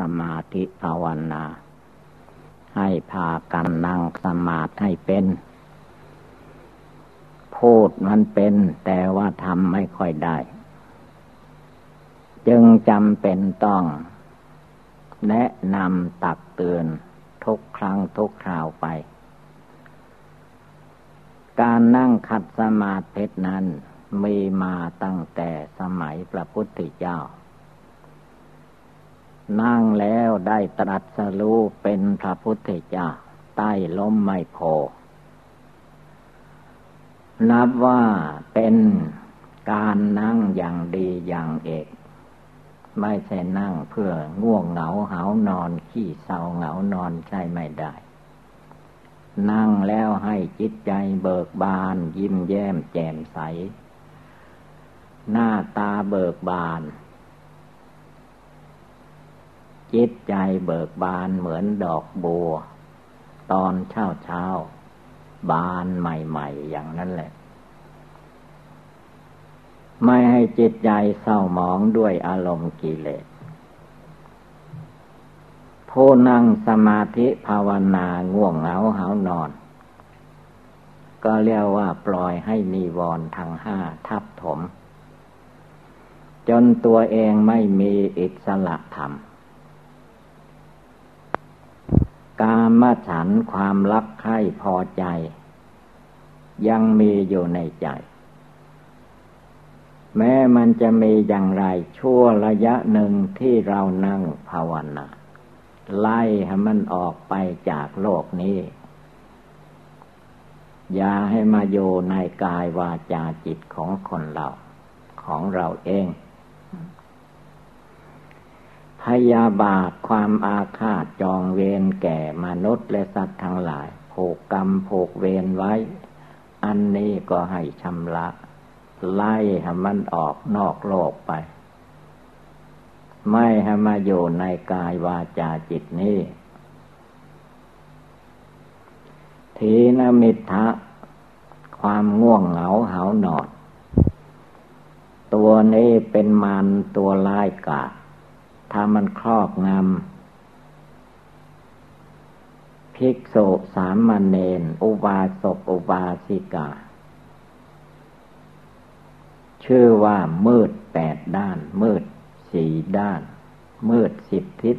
สมาธิภาวนา ให้พากันนั่งสมาธิให้เป็น พูดมันเป็น แต่ว่าทำไม่ค่อยได้ จึงจำเป็นต้อง แนะนำตักเตือนทุกครั้งทุกคราวไป การนั่งขัดสมาธินั้นมีมาตั้งแต่สมัยพระพุทธเจ้า นั่งแล้วได้ตรัสรู้เป็นพระพุทธเจ้าใต้ล้มไม่โพนับว่าเป็นการนั่งอย่างดีอย่างเอกไม่ใช่นั่งเพื่อง่วงเหงาเหานอนขี้เศร้าเหงานอนใช่ไม่ได้ นั่งแล้วให้จิตใจเบิกบานยิ้มแย้มแจ่มใส หน้าตาเบิกบาน จิตใจเบิกบานเหมือนดอกบัว ตอนเช้าเช้า บานใหม่ ๆ อย่างนั้นแหละ ไม่ให้จิตใจเศร้าหมองด้วยอารมณ์กิเลสผู้นั่งสมาธิภาวนาง่วงเหงาหานอน ก็เรียกว่าปล่อยให้นิวรณ์ทั้งห้าทับถม จนตัวเองไม่มีอิสระธรรม กามฉันความรักใคร่พอใจ ยังมีอยู่ในใจ แม้มันจะมีอย่างไรชั่วระยะหนึ่งที่เรานั่งภาวนาไล่ให้มันออกไปจากโลกนี้ อย่าให้มาโยในกายวาจาจิตของคนเรา ของเราเอง พยาบาทความอาฆาตจองเวรแก่มนุษย์และสัตว์ทั้งหลายผูกกรรมผูกเวรไว้ อันนี้ก็ให้ชำระไล่ให้มันออกนอกโลกไป ไม่ให้มาอยู่ในกายวาจาจิตนี้ทีนมิทะความง่วงเหงาเหานอน ตัวนี้เป็นมันตัวลายกา ถ้ามันครอบงำภิกษุสามมเณรอุบาสกอุบาสิกา ชื่อว่ามืดแปดด้าน มืดสี่ด้าน มืดสิบทิศ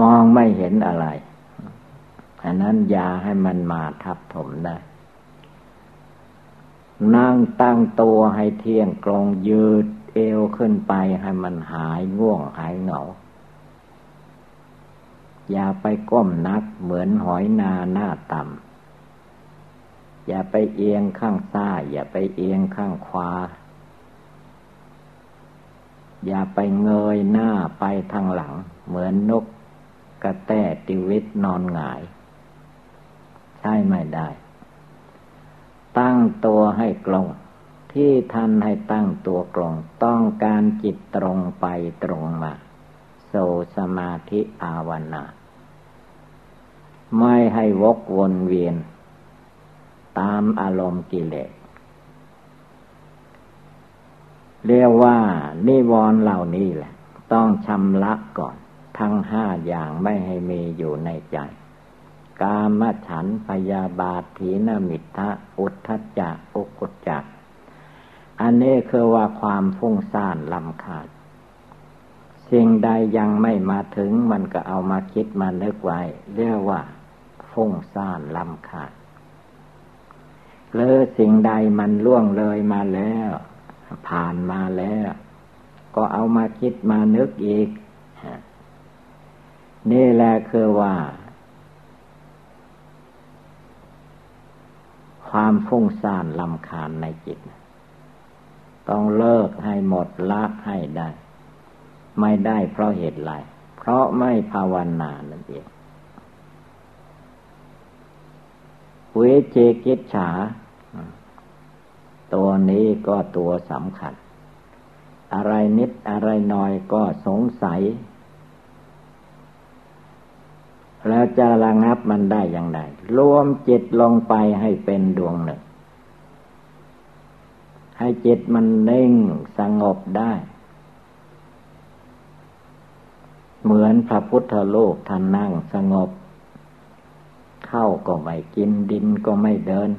มองไม่เห็นอะไร อันนั้นยาให้มันมาทับถมได้นั่งตั้งตัวให้เที่ยงกลงยืด เอวขึ้นไปให้มันหายง่วงหายเหงา อย่าไปก้มนักเหมือนหอยนาหน้าต่ำ อย่าไปเอียงข้างซ้าย อย่าไปเอียงข้างขวา อย่าไปเงยหน้าไปทางหลัง เหมือนนกกระแตติวิตนอนหงาย ใช่ไม่ได้ ตั้งตัวให้กลง ที่ท่านให้ตั้งตัวกลงต้องการจิตตรงไปตรงมาโซสมาธิภาวนา ไม่ให้วกวนเวียน ตามอารมณ์กิเลสเรียกว่า นิวรณ์เหล่านี้แหละ ต้องชำระก่อน ทั้งห้าอย่างไม่ให้มีอยู่ในใจ กามฉันพยาบาทถีนมิทะอุทธจักอุกุจจัก อันนี้คือว่าความฟุ้งซ่านลำขาดสิ่งใดยังไม่มาถึงมันก็เอามาคิดมานึกไว้ เรียกว่าฟุ้งซ่านลำขาดหรือสิ่งใดมันล่วงเลยมาแล้ว ผ่านมาแล้ว ก็เอามาคิดมานึกอีก นี่แหละคือว่า ความฟุ้งซ่านลำคาญในจิต ต้องเลิกให้หมดละให้ได้ ไม่ได้เพราะเหตุไรเพราะไม่ภาวนานั่นเองเวเจกิจฉา ตัวนี้ก็ตัวสำคัญ อะไรนิดอะไรหน่อยก็สงสัย แล้วจะระงับมันได้อย่างไรรวมจิตลงไปให้เป็นดวงหนึ่ง ให้จิตมันนิ่งสงบได้ เหมือนพระพุทธโลกท่านนั่งสงบ เข้าก็ไม่กินดินก็ไม่เดิน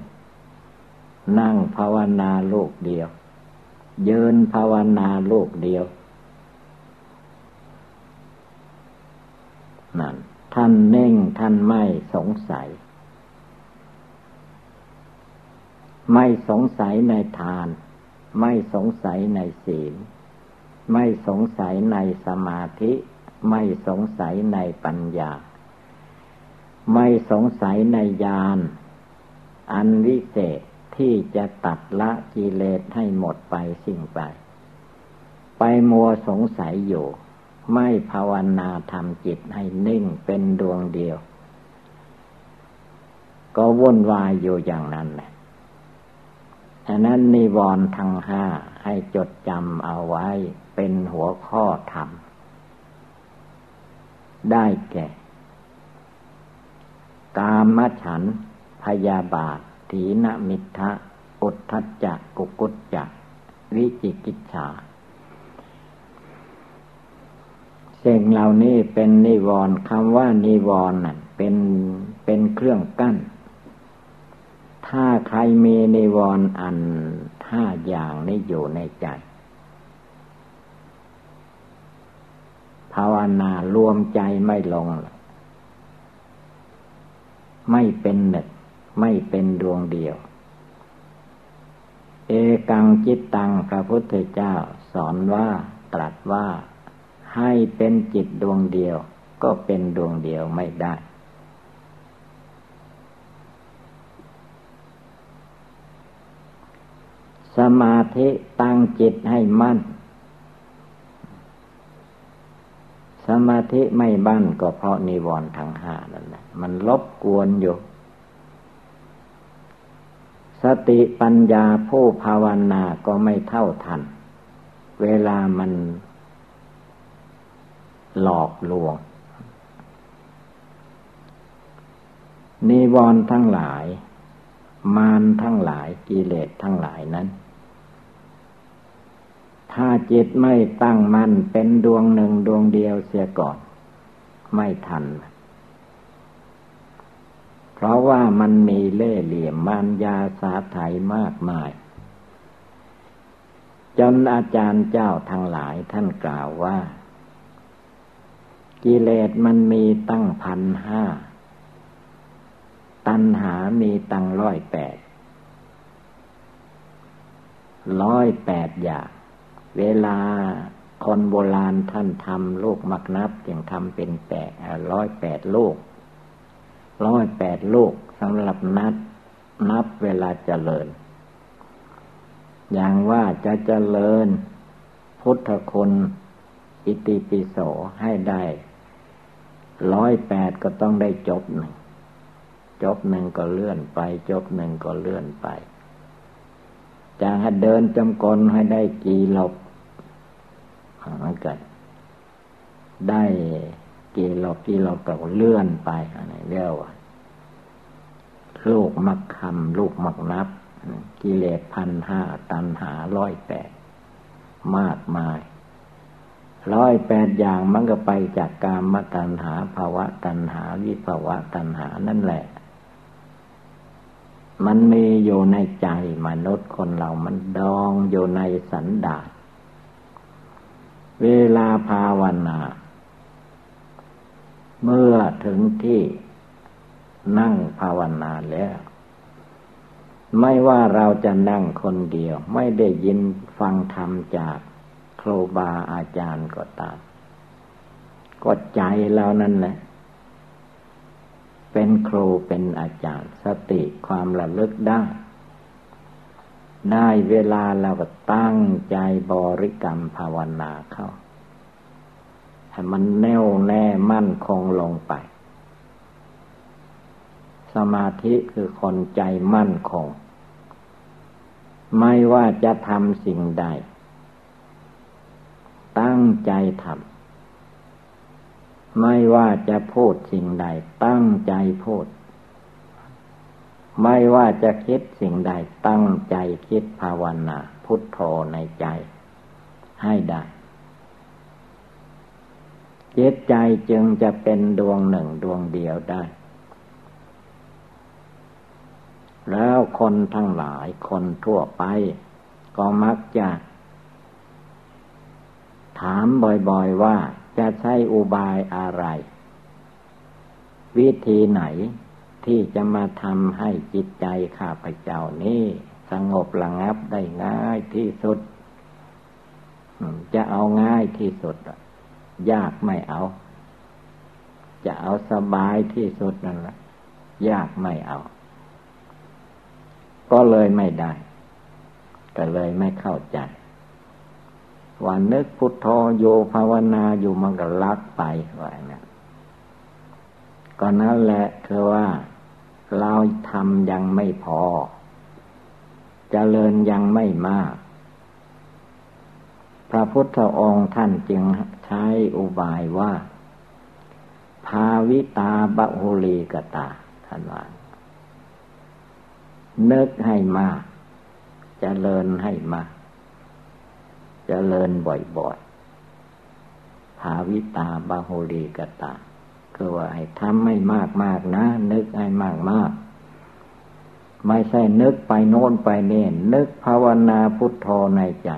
นั่งภาวนาโลกเดียว เยินภาวนาโลกเดียวนั่นท่านเน่งท่านไม่สงสัย ไม่สงสัยในทาน ไม่สงสัยในศีล ไม่สงสัยในสมาธิ ไม่สงสัยในปัญญา ไม่สงสัยในญาณอันวิเศษที่จะตัดละกิเลสให้หมดไปสิ่งไป ไปมัวสงสัยอยู่ ไม่ภาวนาทำจิตให้นิ่งเป็นดวงเดียว ก็วุ่นวายอยู่อย่างนั้นแหละะนั้นนิวรณ์ทั้งห้าให้จดจำเอาไว้เป็นหัวข้อธรรม ได้แก่ กามฉัน พยาบาท ถีนมิทะอุทธัจจะกุกุจจะวิจิกิจฉาสิ่งเหล่านี้เป็นนิวรณ์คำว่านิวรณ์นั่นเป็นเป็นเครื่องกั้น ถ้าใครมีนิวรณ์อันห้าอย่างนี้อยู่ในใจ ภาวนารวมใจไม่ลง ไม่เป็นหนึ่งไม่เป็นดวงเดียว เอกังจิตตังพระพุทธเจ้าสอนว่าตรัสว่าให้เป็นจิตดวงเดียว ก็เป็นดวงเดียวไม่ได้ สมาธิตั้งจิตให้มั่น สมาธิไม่บั้นก็เพราะนิวรณ์ทั้งห้านั่นแหละมันลบกวนอยู่ สติปัญญาผู้ภาวนาก็ไม่เท่าทัน เวลามันหลอกลวง นิวรณ์ทั้งหลาย มารทั้งหลายกิเลสทั้งหลายนั้น ถ้าจิตไม่ตั้งมั่นเป็นดวงหนึ่งดวงเดียวเสียก่อน ไม่ทัน เพราะว่ามันมีเล่ห์เหลี่ยมมารยาสาไถมากมาย จนอาจารย์เจ้าทั้งหลายท่านกล่าวว่า กิเลสมันมีตั้งพันห้า ตัณหามีตั้งร้อยแปดร้อยแปดอย่าง เวลาคนโบราณท่านทำลูกมักนับยังทำเป็นแปดร้อยแปดลูกร้อยแปดลูกสำหรับนับนับเวลาเจริญ อย่างว่าจะเจริญ พุทธคุณอิติปิโสให้ได้ร้อยแปดก็ต้องได้จบหนึ่งจบหนึ่งก็เลื่อนไป จบหนึ่งก็เลื่อนไปจะให้เดินจำกลให้ได้กี่หลบ มันเกิดได้กี่หลบกี่หลบก็เลื่อนไปอะไรเรียกว่าลูกมักคำลูกมักนับ กิเลสพันห้าตันหาร้อยแปดมากมายร้อยแปดอย่างมันก็ไปจากกามตัณหาภาวะตัณหา วิภาวะตัณหานั่นแหละ มันมีอยู่ในใจมนุษย์คนเรามันดองอยู่ในสันดาษ เวลาภาวนา เมื่อถึงที่นั่งภาวนาแล้ว ไม่ว่าเราจะนั่งคนเดียว ไม่ได้ยินฟังธรรมจากครูบาอาจารย์ก็ตาม ก็ใจเรานั่นแหละ เป็นครูเป็นอาจารย์ สติความระลึกได้ ได้เวลาเราก็ตั้งใจบริกรรมภาวนาเข้า ให้มันแน่วแน่มั่นคงลงไป สมาธิคือคนใจมั่นคง ไม่ว่าจะทำสิ่งใด ตั้งใจทำไม่ว่าจะพูดสิ่งใด ตั้งใจพูด ไม่ว่าจะคิดสิ่งใดตั้งใจคิดภาวนา พุทโธในใจ ให้ได้จิตใจจึงจะเป็นดวงหนึ่งดวงเดียวได้ แล้วคนทั้งหลายคนทั่วไป ก็มักจะ ถามบ่อยๆว่าจะใช้อุบายอะไร วิธีไหน ที่จะมาทำให้จิตใจข้าพเจ้านี้สงบระงับได้ง่ายที่สุด จะเอาง่ายที่สุด ยากไม่เอา จะเอาสบายที่สุดนั่นแหละยากไม่เอา ก็เลยไม่ได้ ก็เลยไม่เข้าใจว่านึกพุทโธโยภาวนาอยู่มันก็ลักไปว่าเนี่ยก็นั่นแหละคือว่า เราทำยังไม่พอจเจริญยังไม่มาก พระพุทธองค์ท่านจึงใช้อุบายว่า ภาวิตาบะหุลีกตาท่านว่านึกให้มากจเจริญให้มากจเจริญบ่อยๆภาวิตาบาโหรีกตา คือว่าให้ทำไม่มากมากนะ นึกให้มากมากไม่ใช่นึกไปโน้นไปเน่นนึกภาวนาพุทโธในใจ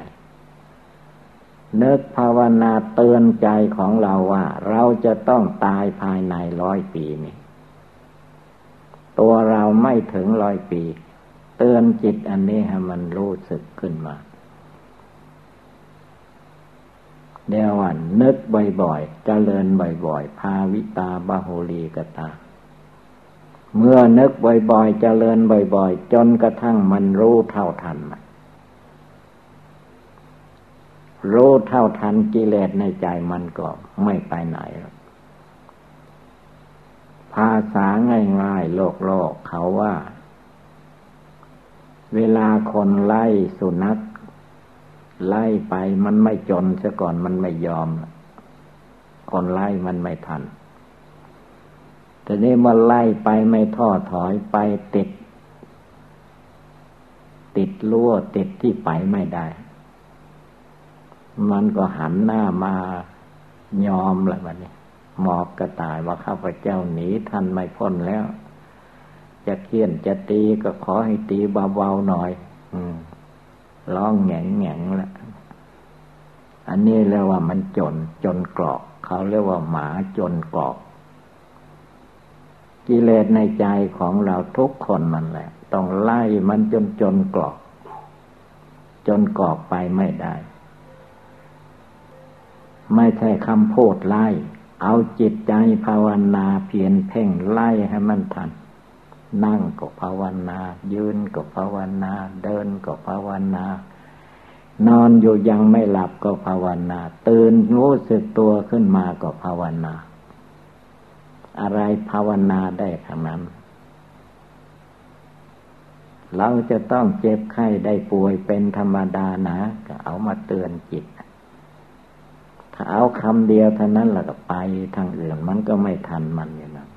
นึกภาวนาเตือนใจของเราว่า เราจะต้องตายภายในร้อยปีนี้ตัวเราไม่ถึงร้อยปี เตือนจิตอันนี้ให้มันรู้สึกขึ้นมา เดียวันนึกบ่อยๆเจริญบ่อยๆ ภาวิตาบาโหลีกตา เมื่อนึกบ่อยๆเจริญบ่อยๆ จนกระทั่งมันรู้เท่าทันมันรู้เท่าทันกิเลสในใจมันก็ไม่ไปไหนภาษาง่ายๆ โลกโลกเขาว่า เวลาคนไล่สุนัข ไล่ไปมันไม่จนซะก่อนมันไม่ยอม คนไล่มันไม่ทันแต่นี้มาไล่ไปไม่ท้อถอยไปติด ติดลั่วติดที่ไปไม่ได้ มันก็หันหน้ามายอมแหละวันนี้หมอบกระต่ายว่าข้าพเจ้าหนีท่านไม่พ้นแล้ว จะเคี่ยนจะตีก็ขอให้ตีเบาๆหน่อย อืม ร้องแงงแงงละอันนี้เรียกว่ามันจนจนกรอก เขาเรียกว่าหมาจนกรอก กิเลสในใจของเราทุกคนมันแหละ ต้องไล่มันจนจนกรอก จนกรอกไปไม่ได้ ไม่ใช่คำพูดไล่ เอาจิตใจภาวนาเพียนเพ่งไล่ให้มันทัน นั่งก็ภาวนา ยืนก็ภาวนา เดินก็ภาวนานอนอยู่ยังไม่หลับก็ภาวนา ตื่นรู้สึกตัวขึ้นมาก็ภาวนา อะไรภาวนาได้ทั้งนั้น เราจะต้องเจ็บไข้ได้ป่วยเป็นธรรมดานะก็เอามาเตือนจิต ถ้าเอาคำเดียวเท่านั้นแล้วก็ไปทางอื่นมันก็ไม่ทันมันอย่างนั้น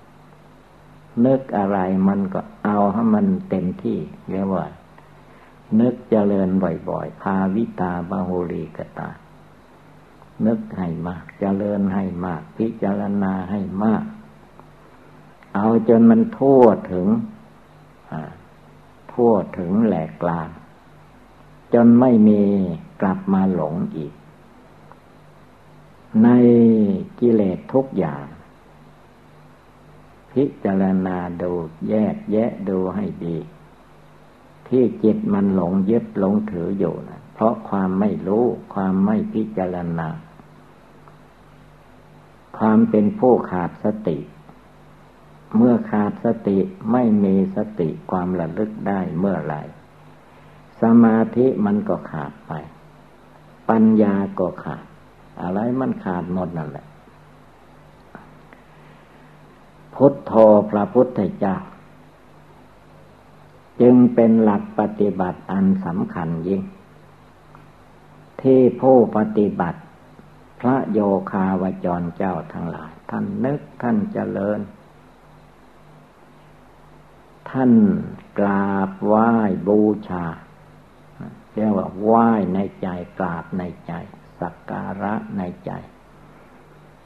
นึกอะไรมันก็เอาให้มันเต็มที่เรียกว่า นึกเจริญบ่อยๆพาวิตาบาโหรีกตา นึกให้มาก เจริญให้มาก พิจารณาให้มาก เอาจนมันทั่วถึงทั่วถึงแหลกกลาง จนไม่มีกลับมาหลงอีก ในกิเลสทุกอย่าง พิจารณาดูแยกแยะดูให้ดี ที่จิตมันหลงยึดหลงถืออยู่นะเพราะความไม่รู้ความไม่พิจารณา ความเป็นผู้ขาดสติ เมื่อขาดสติไม่มีสติความระลึกได้เมื่อไหร่ สมาธิมันก็ขาดไป ปัญญาก็ขาด อะไรมันขาดหมดนั่นแหละ พุทโธพระพุทธเจ้า จึงเป็นหลักปฏิบัติอันสำคัญยิ่ง ที่ผู้ปฏิบัติ พระโยคาวจรเจ้าทั้งหลาย ท่านนึกท่านเจริญ ท่านกราบไหว้บูชาเรียกว่าไหว้ในใจกราบในใจ สักการะในใจ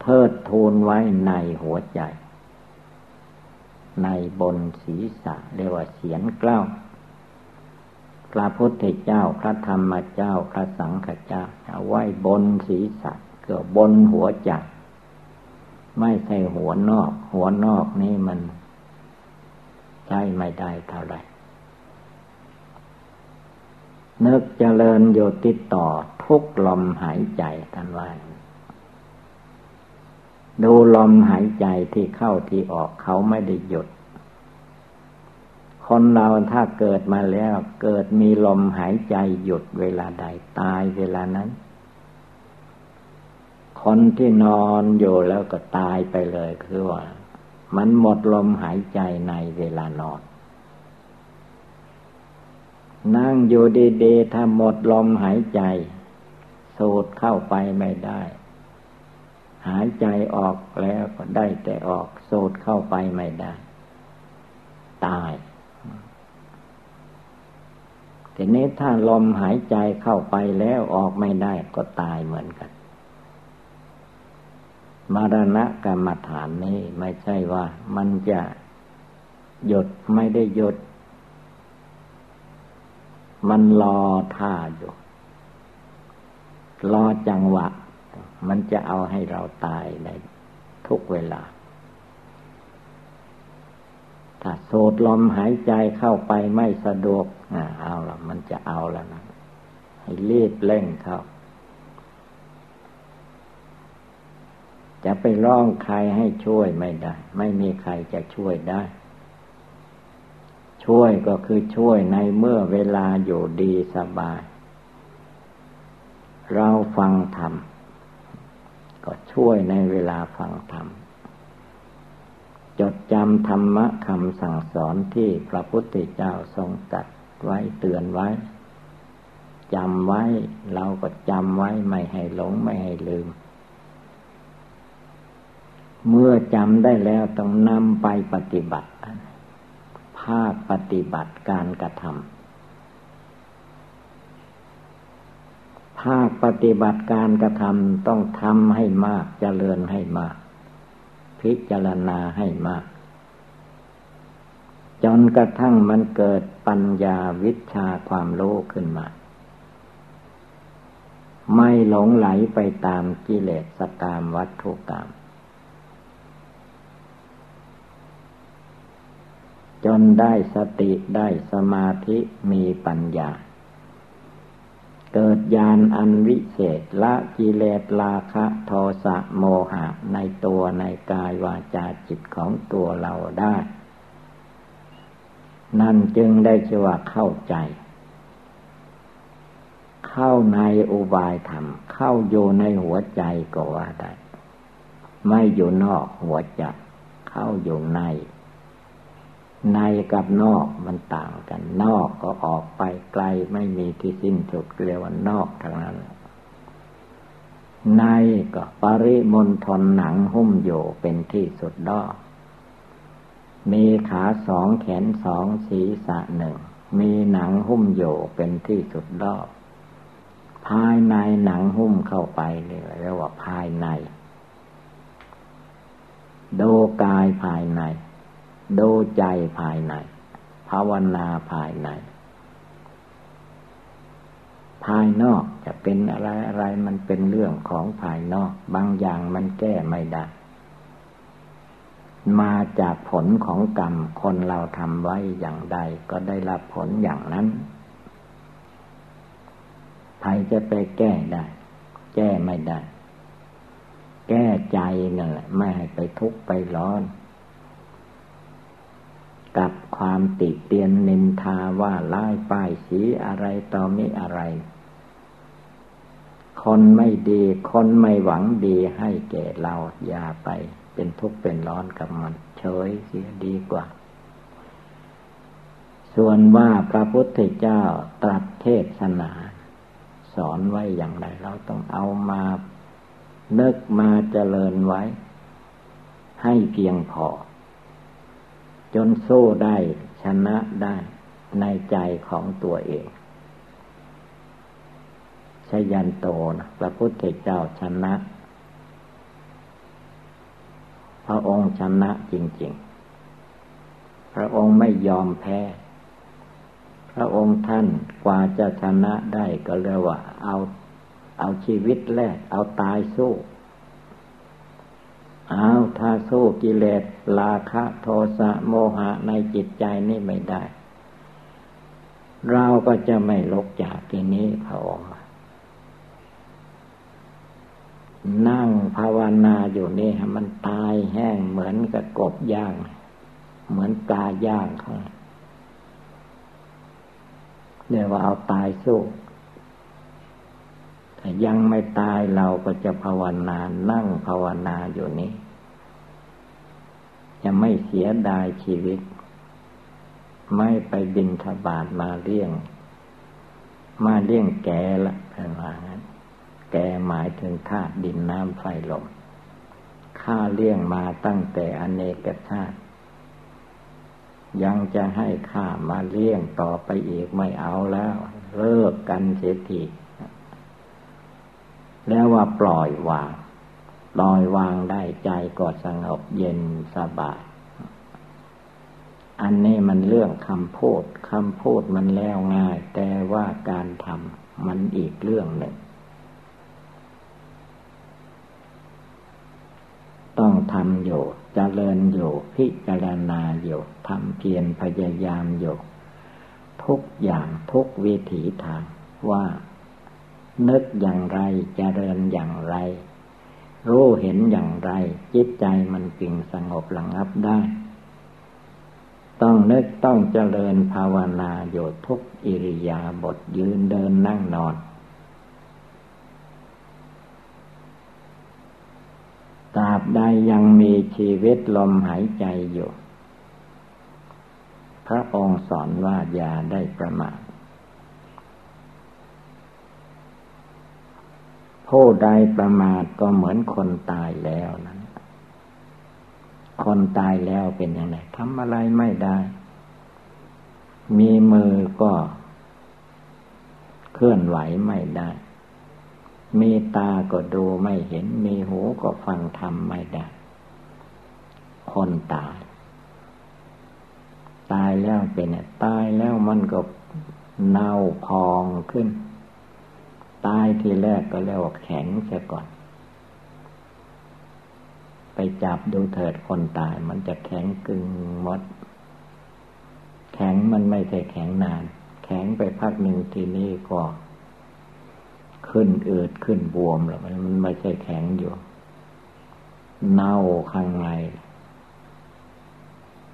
เทิดทูนไว้ในหัวใจ ในบนศีรษะเรียกว่าเสียนเกล้า พระพุทธเจ้าพระธรรมเจ้าพระสังฆเจ้าเอาไว้บนศีรษะเกือบนหัวใจไม่ใช่หัวนอก หัวนอกนี่มันใช้ไม่ได้เท่าไหร่นึกเจริญอยู่ติดต่อทุกลมหายใจท่านว่า ดูลมหายใจที่เข้าที่ออกเขาไม่ได้หยุด คนเราถ้าเกิดมาแล้วเกิดมีลมหายใจหยุดเวลาใดตายเวลานั้น คนที่นอนอยู่แล้วก็ตายไปเลยคือว่า มันหมดลมหายใจในเวลานอน นั่งอยู่ดีๆถ้าหมดลมหายใจ สูดเข้าไปไม่ได้ หายใจออกแล้วก็ได้แต่ออกโสดเข้าไปไม่ได้ ตายทีนี้ถ้าลมหายใจเข้าไปแล้วออกไม่ได้ก็ตายเหมือนกัน มรณะกรรมฐานนี้ไม่ใช่ว่ามันจะหยดไม่ได้หยด มันรอท่าอยู่ รอจังหวะ มันจะเอาให้เราตายในทุกเวลา ถ้าสูดลมหายใจเข้าไปไม่สะดวกอ่าเอาละมันจะเอาแล้วนะ ให้รีบเร่งเข้า จะไปร้องใครให้ช่วยไม่ได้ ไม่มีใครจะช่วยได้ ช่วยก็คือช่วยในเมื่อเวลาอยู่ดีสบาย เราฟังธรรม ก็ช่วยในเวลาฟังธรรม จดจำธรรมะคำสั่งสอนที่พระพุทธเจ้าทรงตัดไว้เตือนไว้จำไว้เราก็จำไว้ไม่ให้หลงไม่ให้ลืม เมื่อจำได้แล้วต้องนำไปปฏิบัติ ภาคปฏิบัติการกระทำ ภาปฏิบัติการกระทำต้องทำให้มากเจริญให้มาก พิจารณาให้มาก จนกระทั่งมันเกิดปัญญาวิชาความรู้ขึ้นมา ไม่หลงไหลไปตามกิเลสกามวัตถุกรรมจนได้สติได้สมาธิมีปัญญา เกิดญาณอันวิเศษละกิเลสราคะโทสะโมหะในตัวในกายวาจาจิตของตัวเราได้ นั่นจึงได้ชื่อว่าเข้าใจ เข้าในอุบายธรรม เข้าอยู่ในหัวใจก็ว่าได้ ไม่อยู่นอกหัวใจ เข้าอยู่ใน ในกับนอกมันต่างกัน นอกก็ออกไปไกลไม่มีที่สิ้นสุดเรียกว่านอกทางนั้น ในก็ปริมณฑลหนังหุ้มอยู่เป็นที่สุดดอกมีขาสองแขนสองศีรษะหนึ่ง มีหนังหุ้มอยู่เป็นที่สุดดอภายในหนังหุ้มเข้าไปเรียกว่าภายใน โดกายภายใน ดูใจภายใน ภาวนาภายใน ภายนอกจะเป็นอะไรอะไรมันเป็นเรื่องของภายนอก บางอย่างมันแก้ไม่ได้ มาจากผลของกรรมคนเราทำไว้อย่างใดก็ได้รับผลอย่างนั้นใครจะไปแก้ได้ แก้ไม่ได้ แก้ใจนั่นแหละ ไม่ให้ไปทุกข์ไปร้อน กับความติเตียนนินทาว่าล่ายป้ายสีอะไรต่อมิอะไร คนไม่ดี คนไม่หวังดีให้แก่เราอย่าไป เป็นทุกข์เป็นร้อนกับมัน เฉยเสียดีกว่า ส่วนว่าพระพุทธเจ้าตรัสเทศนา สอนไว้อย่างไรเราต้องเอามาเลิกมาเจริญไว้ ให้เพียงพอ จนสู้ได้ชนะได้ในใจของตัวเองชยันโตนะพระพุทธเจ้าชนะ พระองค์ชนะจริง ๆ พระองค์ไม่ยอมแพ้ พระองค์ท่านกว่าจะชนะได้ก็เรียกว่า เอา เอาชีวิตแรกเอาตายสู้ อาถ้าสู้กิเลสราคะโทสะโมหะในจิตใจนี่ไม่ได้ เราก็จะไม่ลกจากที่นี้พระองค์นั่งภาวนาอยู่นี่มันตายแห้งเหมือนกับกบย่าง เหมือนกาย่างเขาเรียกว่าเอาตายสู้ ยังไม่ตายเราก็จะภาวนานั่งภาวนาอยู่นี้ จะไม่เสียดายชีวิต ไม่ไปบินทบาทมาเลี้ยง มาเลี้ยงแกละท่านว่างั้นแกหมายถึงธาตุดินน้ำไฟลมข้าเลี้ยงมาตั้งแต่อเนกชาติ ยังจะให้ข้ามาเลี้ยงต่อไปอีกไม่เอาแล้ว เลิกกันเสียที แล้วว่าปล่อยวาง ปล่อยวางได้ใจก็สงบเย็นสบาย อันนี้มันเรื่องคำพูดคำพูดมันแล้วง่าย แต่ว่าการทำมันอีกเรื่องหนึ่ง ต้องทำอยู่จเจริญอยู่พิจารณาอยู่ทำเพียรพยายามอยู่ ทุกอย่างทุกวิถีทางว่า นึกอย่างไรจเจริญอย่างไร รู้เห็นอย่างไร จิตใจมันจึงสงบระงับได้ ต้องนึกต้องเจริญภาวนาอยู่ทุกอิริยาบถยืนเดินนั่งนอนตราบใดยังมีชีวิตลมหายใจอยู่ พระองค์สอนว่าอย่าได้ประมาท ผู้ใดประมาทก็เหมือนคนตายแล้วนั้น คนตายแล้วเป็นอยังไงทำอะไรไม่ได้ มีมือก็เคลื่อนไหวไม่ได้ มีตาก็ดูไม่เห็น มีหูก็ฟังทำไม่ได้ คนตาย ตายแล้วเป็นตายแล้วมันก็เน่าพองขึ้น ตายทีแรกก็เรียกว่าแข็งเสียก่อน ไปจับดูเถิดคนตายมันจะแข็งกึ่งมด แข็งมันไม่ใช่แข็งนาน แข็งไปพักหนึ่งทีนี้ก็ขึ้นเอืดขึ้นบวมแล้วมันไม่ใช่แข็งอยู่ เน่าข้างใน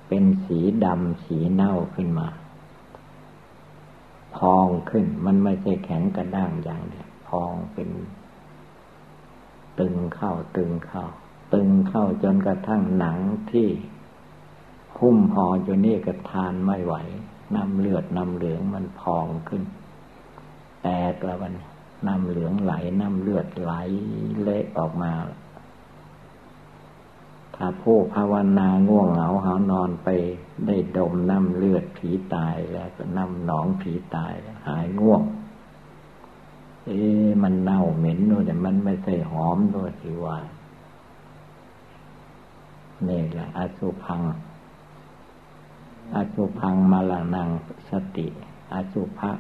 เป็นสีดำสีเน่าขึ้นมา พองขึ้น มันไม่ใช่แข็งกระด้างอย่างเดียวพองเป็นตึงเข้าตึงเข้า ตึงเข้าจนกระทั่งหนังที่หุ้มพอจนนี่ก็ทานไม่ไหวน้ำเลือดน้ำเหลืองมันพองขึ้น แตกแล้วมันน้ำเหลืองไหลน้ำเลือดไหลเละออกมา ถ้าผู้ภาวนาง่วงเหงาหานอนไปได้ดมน้ำเลือดผีตายแล้วก็น้ำหนองผีตายหายง่วง เอ๊มันเน่าเหม็นด้วยแต่มันไม่ใช่หอมด้วยสิว่านี่แหละอสุพัง อสุพังมาลานังสติ อสุภะ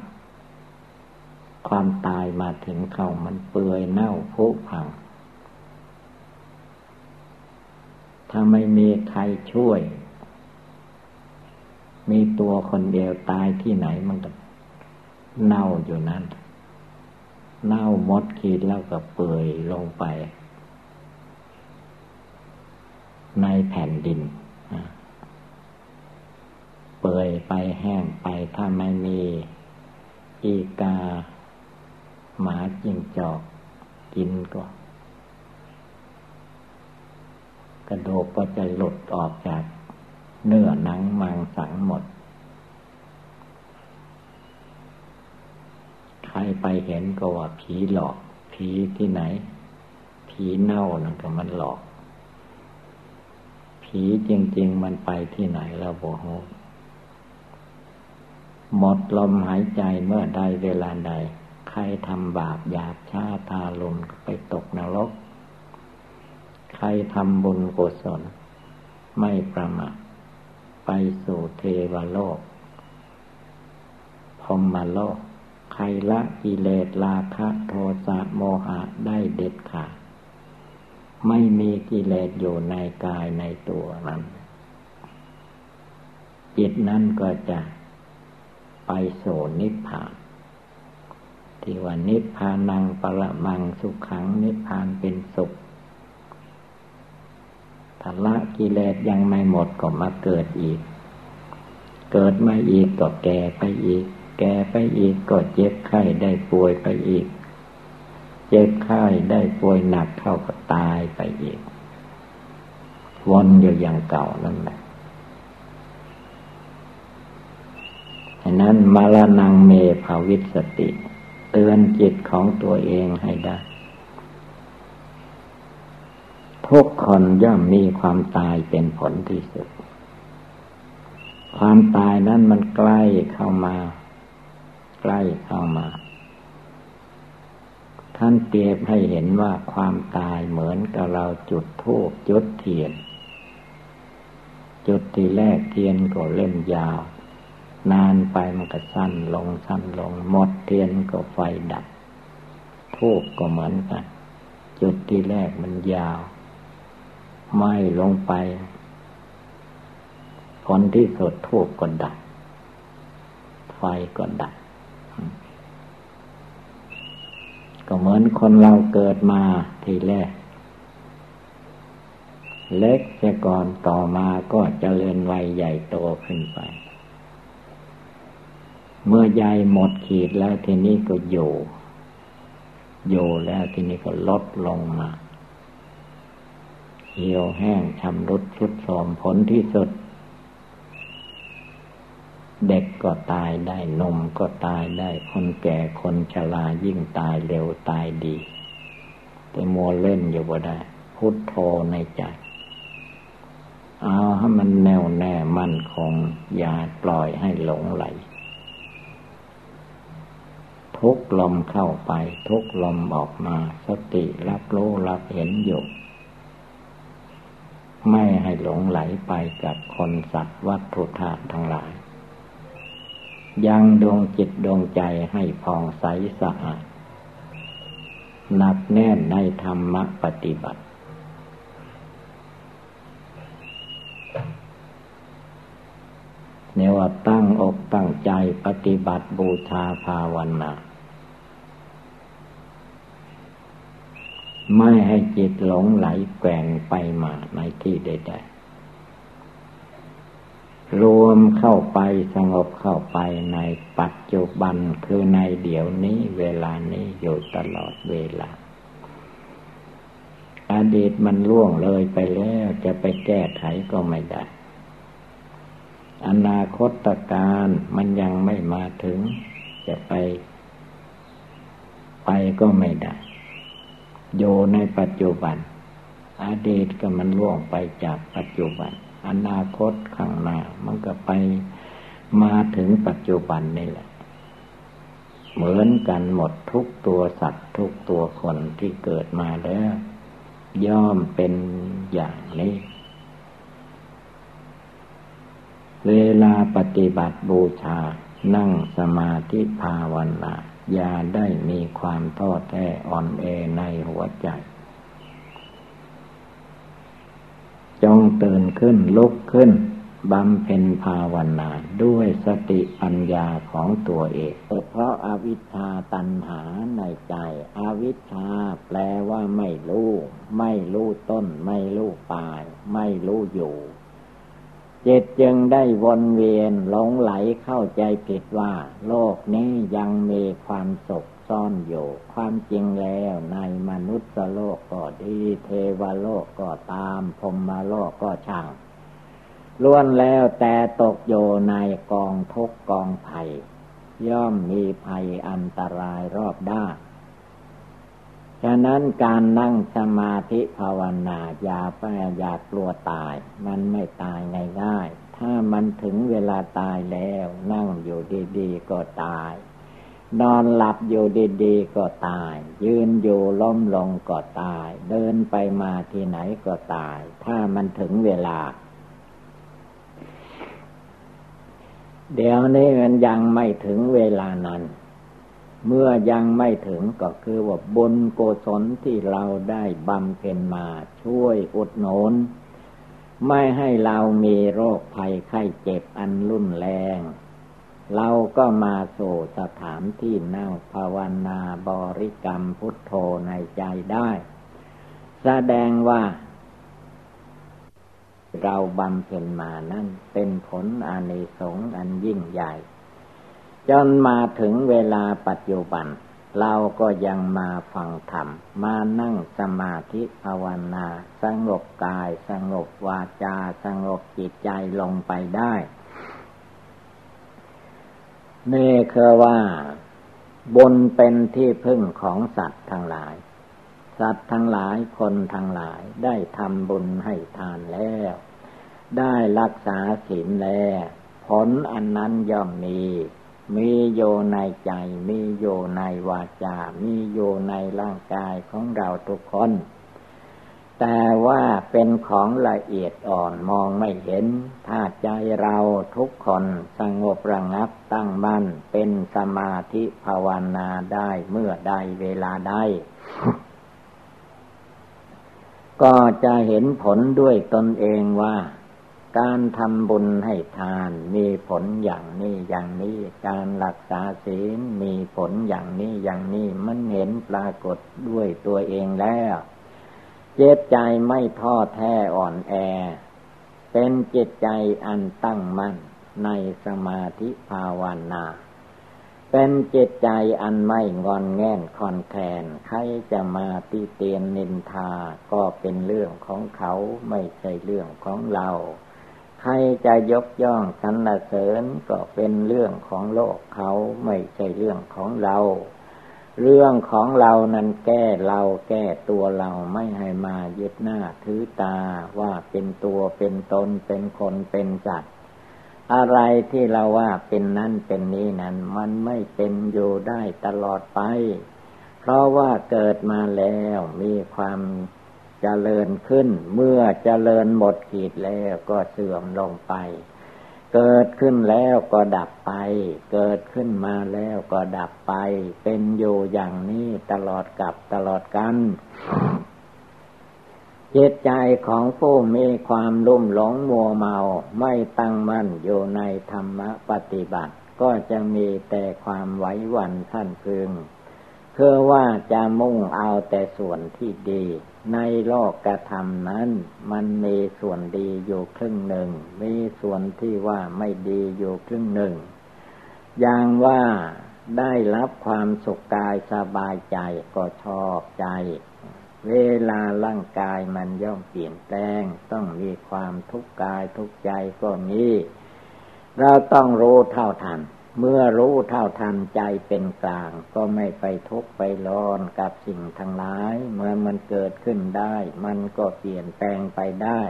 ความตายมาถึงเขามันเปื่อยเน่าผุพัง ถ้าไม่มีใครช่วย มีตัวคนเดียวตายที่ไหนมันก็เน่าอยู่นั้นเน่ามดขีดแล้วก็เปื่อยลงไป ในแผ่นดิน เปื่อยไปแห้งไปถ้าไม่มี อีกา หมาจิ้งจอกกินก็ กระดูกก็จะหลุดออกจากเนื้อหนังมังสังหมด ใครไปเห็นก็ว่าผีหลอก ผีที่ไหน ผีเน่านั่นก็มันหลอก ผีจริง ๆ มันไปที่ไหนแล้วบอกหมดลมหายใจเมื่อใดเวลาใด ใครทำบาปหยาบช้าทารุณไปตกนรก ใครทำบุญกุศล ไม่ประมาทไปสู่เทวโลกพรมโลก ใครละกิเลสราคะโทสะโมหะได้เด็ดขาดไม่มีกิเลสอยู่ในกายในตัวนั้น จิตนั้นก็จะไปโสนิพพานที่ว่านิพพานังปรมังสุขขังนิพพานเป็นสุขาละกิเลสยังไม่หมดก็มาเกิดอีก เกิดมาอีกก็แก่ไปอีก แก่ไปอีกก็เจ็บไข้ได้ป่วยไปอีก เจ็บไข้ได้ป่วยหนักเข้าก็ตายไปอีก วนอยู่อย่างเก่านั่นแหละฉะนั้นมาลนังเมภาวิสติ เตือนจิตของตัวเองให้ได้ ทุกคนย่อมมีความตายเป็นผลที่สุด ความตายนั้นมันใกล้เข้ามา ใกล้เข้ามา ท่านเปรียบให้เห็นว่าความตายเหมือนกับเราจุดทูบจุดเทียน จุดที่แรกเทียนก็เล่มยาว นานไปมันก็สั้นลงสั้นลงหมดเทียนก็ไฟดับทูบก็เหมือนกันจุดที่แรกมันยาว ไม้ลงไป ผลที่สุดทูบก็ดับไฟก็ดับก็เหมือนคนเราเกิดมาทีแรก เล็กแต่ก่อนต่อมาก็เจริญวัยใหญ่โตขึ้นไป เมื่อใหญ่หมดขีดแล้วทีนี้ก็อยู่ อยู่แล้วทีนี้ก็ลดลงมา เหี่ยวแห้งชำรุดชุดโทรมผลที่สุด เด็กก็ตายได้นมก็ตายได้คนแก่คนชรายิ่งตายเร็วตายดีไปมัวเล่นอยู่บ่ได้ พุทโธในใจ เอาให้มันแน่วแน่มั่นคง อย่าปล่อยให้หลงไหล ทุกลมเข้าไป ทุกลมออกมา สติรับรู้รับเห็นอยู่ ไม่ให้หลงไหลไปกับคนสัตว์วัตถุธาตุทั้งหลาย ยังดวงจิตดวงใจให้พองใสสะอาดหนักแน่นในธรรมปฏิบัติ เนว่าตั้งอกตั้งใจปฏิบัติบูชาภาวนา ไม่ให้จิตหลงไหลแกว่งไปมาในที่ใดๆ รวมเข้าไปสงบเข้าไปในปัจจุบันคือในเดี๋ยวนี้เวลานี้อยู่ตลอดเวลา อดีตมันล่วงเลยไปแล้วจะไปแก้ไขก็ไม่ได้ อนาคตการมันยังไม่มาถึง จะไป ไปก็ไม่ได้ อยู่ในปัจจุบัน อดีตก็มันล่วงไปจากปัจจุบัน อนาคตข้างหน้ามันก็ไปมาถึงปัจจุบันนี่แหละ เหมือนกันหมดทุกตัวสัตว์ทุกตัวคนที่เกิดมาแล้ว ย่อมเป็นอย่างนี้เวลาปฏิบัติบูชา นั่งสมาธิภาวนา อย่าได้มีความท้อแท้อ่อนแอในหัวใจ จงตื่นขึ้นลุกขึ้นบำเพ็ญภาวนาด้วยสติปัญญาของตัวเอง เพราะอาวิชชาตัณหาในใจ อวิชชาแปลว่าไม่รู้ ไม่รู้ต้น ไม่รู้ปลาย ไม่รู้อยู่ จิตจึงได้วนเวียนหลงไหลเข้าใจผิดว่า โลกนี้ยังมีความสุขซ่อนอยู่ ความจริงแล้วในมนุษย์โลกก็ดีเทวโลกก็ตามพรมโลกก็ช่างล้วนแล้วแต่ตกอยู่ในกองทุกกองภัย ย่อมมีภัยอันตรายรอบด้าน ฉะนั้นการนั่งสมาธิภาวนาอย่าไปอย่ากลัวตาย มันไม่ตายง่ายๆถ้ามันถึงเวลาตายแล้ว นั่งอยู่ดีๆก็ตาย นอนหลับอยู่ดีๆก็ตาย ยืนอยู่ล้มลงก็ตาย เดินไปมาที่ไหนก็ตาย ถ้ามันถึงเวลา เดี๋ยวนี้มันยังไม่ถึงเวลานั้น เมื่อยังไม่ถึงก็คือว่าบุญโกศลที่เราได้บำเพ็ญมาช่วยอุดหนุนไม่ให้เรามีโรคภัยไข้เจ็บอันรุนแรง เราก็มาสู่สถานที่นั่งภาวนาบริกรรมพุทโธในใจได้ แสดงว่า เราบำเพ็ญมานั่นเป็นผลอานิสงส์อันยิ่งใหญ่ จนมาถึงเวลาปัจจุบัน เราก็ยังมาฟังธรรม มานั่งสมาธิภาวนา สงบกาย สงบวาจา สงบจิตใจลงไปได้ นี่คือว่าบุญเป็นที่พึ่งของสัตว์ทั้งหลาย สัตว์ทั้งหลายคนทั้งหลายได้ทำบุญให้ทานแล้ว ได้รักษาศีลแล้ว ผลอันนั้นย่อมมี มีโยในใจ มีโยในวาจา มีโยในร่างกายของเราทุกคน แต่ว่าเป็นของละเอียดอ่อนมองไม่เห็น ถ้าใจเราทุกคนสงบระงับตั้งมั่นเป็นสมาธิภาวนาได้เมื่อใดเวลาใดก็จะเห็นผลด้วยตนเองว่า การทำบุญให้ทานมีผลอย่างนี้อย่างนี้ การรักษาศีลมีผลอย่างนี้อย่างนี้มันเห็นปรากฏด้วยตัวเองแล้ว เจ็บใจไม่ท้อแท้อ่อนแอ เป็นจิตใจอันตั้งมั่นในสมาธิภาวนา เป็นจิตใจอันไม่งอนแง่นคอนแทนใครจะมาตีเตียนนินทาก็เป็นเรื่องของเขาไม่ใช่เรื่องของเรา รจะยกย่องสรรเสริญก็เป็นเรื่องของโลกเขาไม่ใช่เรื่องของเรา เรื่องของเรานั้นแก้เราแก้ตัวเราไม่ให้มายึดหน้าถือตาว่าเป็นตัวเป็นตนเป็นคนเป็นสัตว์อะไรที่เราว่าเป็นนั่นเป็นนี้นั้น มันไม่เป็นอยู่ได้ตลอดไป เพราะว่าเกิดมาแล้วมีความ เจริญขึ้น เมื่อเจริญหมดขีดแล้วก็เสื่อมลงไป เกิดขึ้นแล้วก็ดับไป เกิดขึ้นมาแล้วก็ดับไป เป็นอยู่อย่างนี้ตลอดกับตลอดกันจิตใจของผู้มีความลุ่มหลงมัวเมาไม่ตั้งมั่นอยู่ในธรรมปฏิบัติ ก็จะมีแต่ความไหวหวั่นท่านพึงเพื่อว่าจะมุ่งเอาแต่ส่วนที่ดี ในโลกกระทำนั้น มันมีส่วนดีอยู่ครึ่งหนึ่ง มีส่วนที่ว่าไม่ดีอยู่ครึ่งหนึ่ง อย่างว่าได้รับความสุขกายสบายใจก็ชอบใจ เวลาร่างกายมันย่อมเปลี่ยนแปลง ต้องมีความทุกข์กายทุกข์ใจก็มี เราต้องรู้เท่าทัน เมื่อรู้เท่าทันใจเป็นกลาง ก็ไม่ไปทุกข์ไปร้อนกับสิ่งทั้งหลาย เมื่อมันเกิดขึ้นได้ มันก็เปลี่ยนแปลงไปได้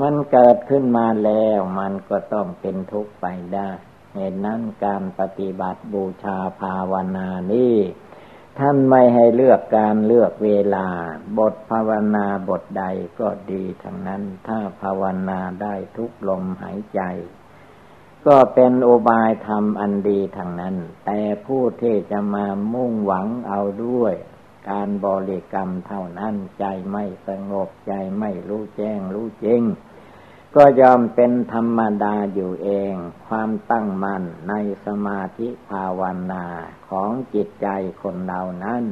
มันเกิดขึ้นมาแล้ว มันก็ต้องเป็นทุกข์ไปได้เหตุนั้นการปฏิบัติบูชาภาวนานี้ท่านไม่ให้เลือกการเลือกเวลา บทภาวนาบทใดก็ดีทั้งนั้น ถ้าภาวนาได้ทุกลมหายใจ ก็เป็นอบายธรรมอันดีทางนั้น แต่ผู้ที่จะมามุ่งหวังเอาด้วย การบริกรรมเท่านั้นใจไม่สงบใจไม่รู้แจ้งรู้จริง ก็ยอมเป็นธรรมดาอยู่เอง ความตั้งมั่นในสมาธิภาวนาของจิตใจคนเรานั้น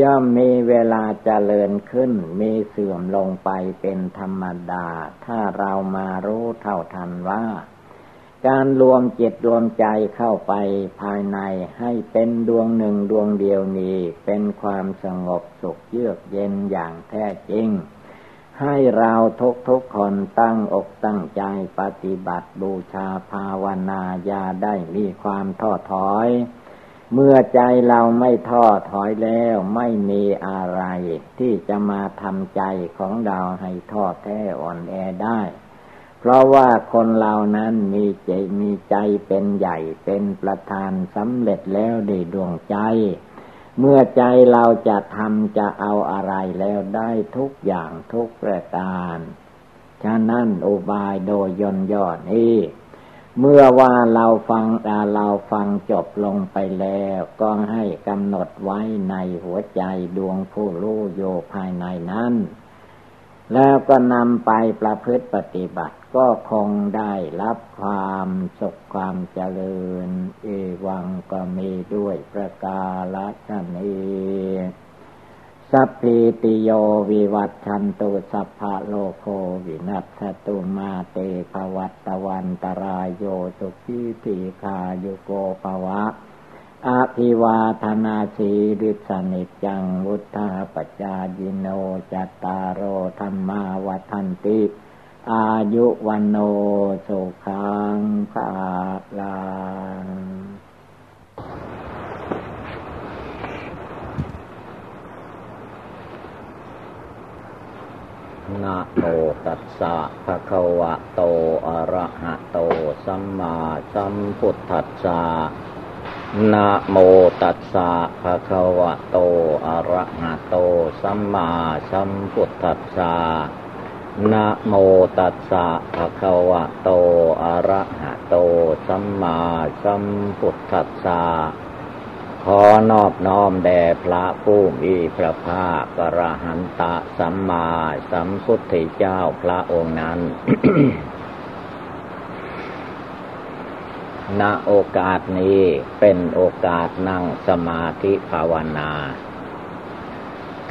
ย่อมมีเวลาเจริญขึ้น มีเสื่อมลงไปเป็นธรรมดา ถ้าเรามารู้เท่าทันว่า การรวมจิตรวมใจเข้าไปภายในให้เป็นดวงหนึ่งดวงเดียวนี้ เป็นความสงบสุขเยือกเย็นอย่างแท้จริง ให้เราทุกทุกคนตั้งอกตั้งใจปฏิบัติบูชาภาวนาญาได้มีความท้อถอย เมื่อใจเราไม่ท้อถอยแล้วไม่มีอะไร ที่จะมาทำใจของเราให้ท้อแท้อ่อนแอได้ เพราะว่าคนเรานั้นมีใจมีใจเป็นใหญ่เป็นประธานสำเร็จแล้วในดวงใจ เมื่อใจเราจะทำจะเอาอะไรแล้วได้ทุกอย่างทุกประการฉะนั้นอุบายโดยยนยอดนี้เมื่อว่าเราฟังเราฟังจบลงไปแล้ว ก็ให้กำหนดไว้ในหัวใจดวงผู้รู้โยภายในนั้น แล้วก็นำไปประพฤติปฏิบัติ ก็คงได้รับความสุขความเจริญ เอวังก็มีด้วยประกาศนีสัพพิติโยวิวัตชันตุสัพพะโลโควินัสตุมาเตภวัตตวันตรายโยสุขีติคาโยโกภวะอาภิวาธนาสีริสนิจังวุฒาปจายิโนจัตตารโอธรรมาวัันติ อายุวันโนสุขังภาลังนะโมตัสสะภะคะวะโต อะระหะโต สัมมาสัมพุทธัสสะนะโมตัสสะภะคะวะโต อะระหะโต สัมมาสัมพุทธัสสะ นะโมตัสสะภะคะวะโต อะระหะโต สัมมาสัมพุทธัสสะ ขอนอบน้อมแด่พระผู้มีพระภาคกระหันตะสัมมาสัมพุทธเจ้าพระองค์นั้น ณโอกาสนี้เป็นโอกาสนั่งสมาธิภาวนา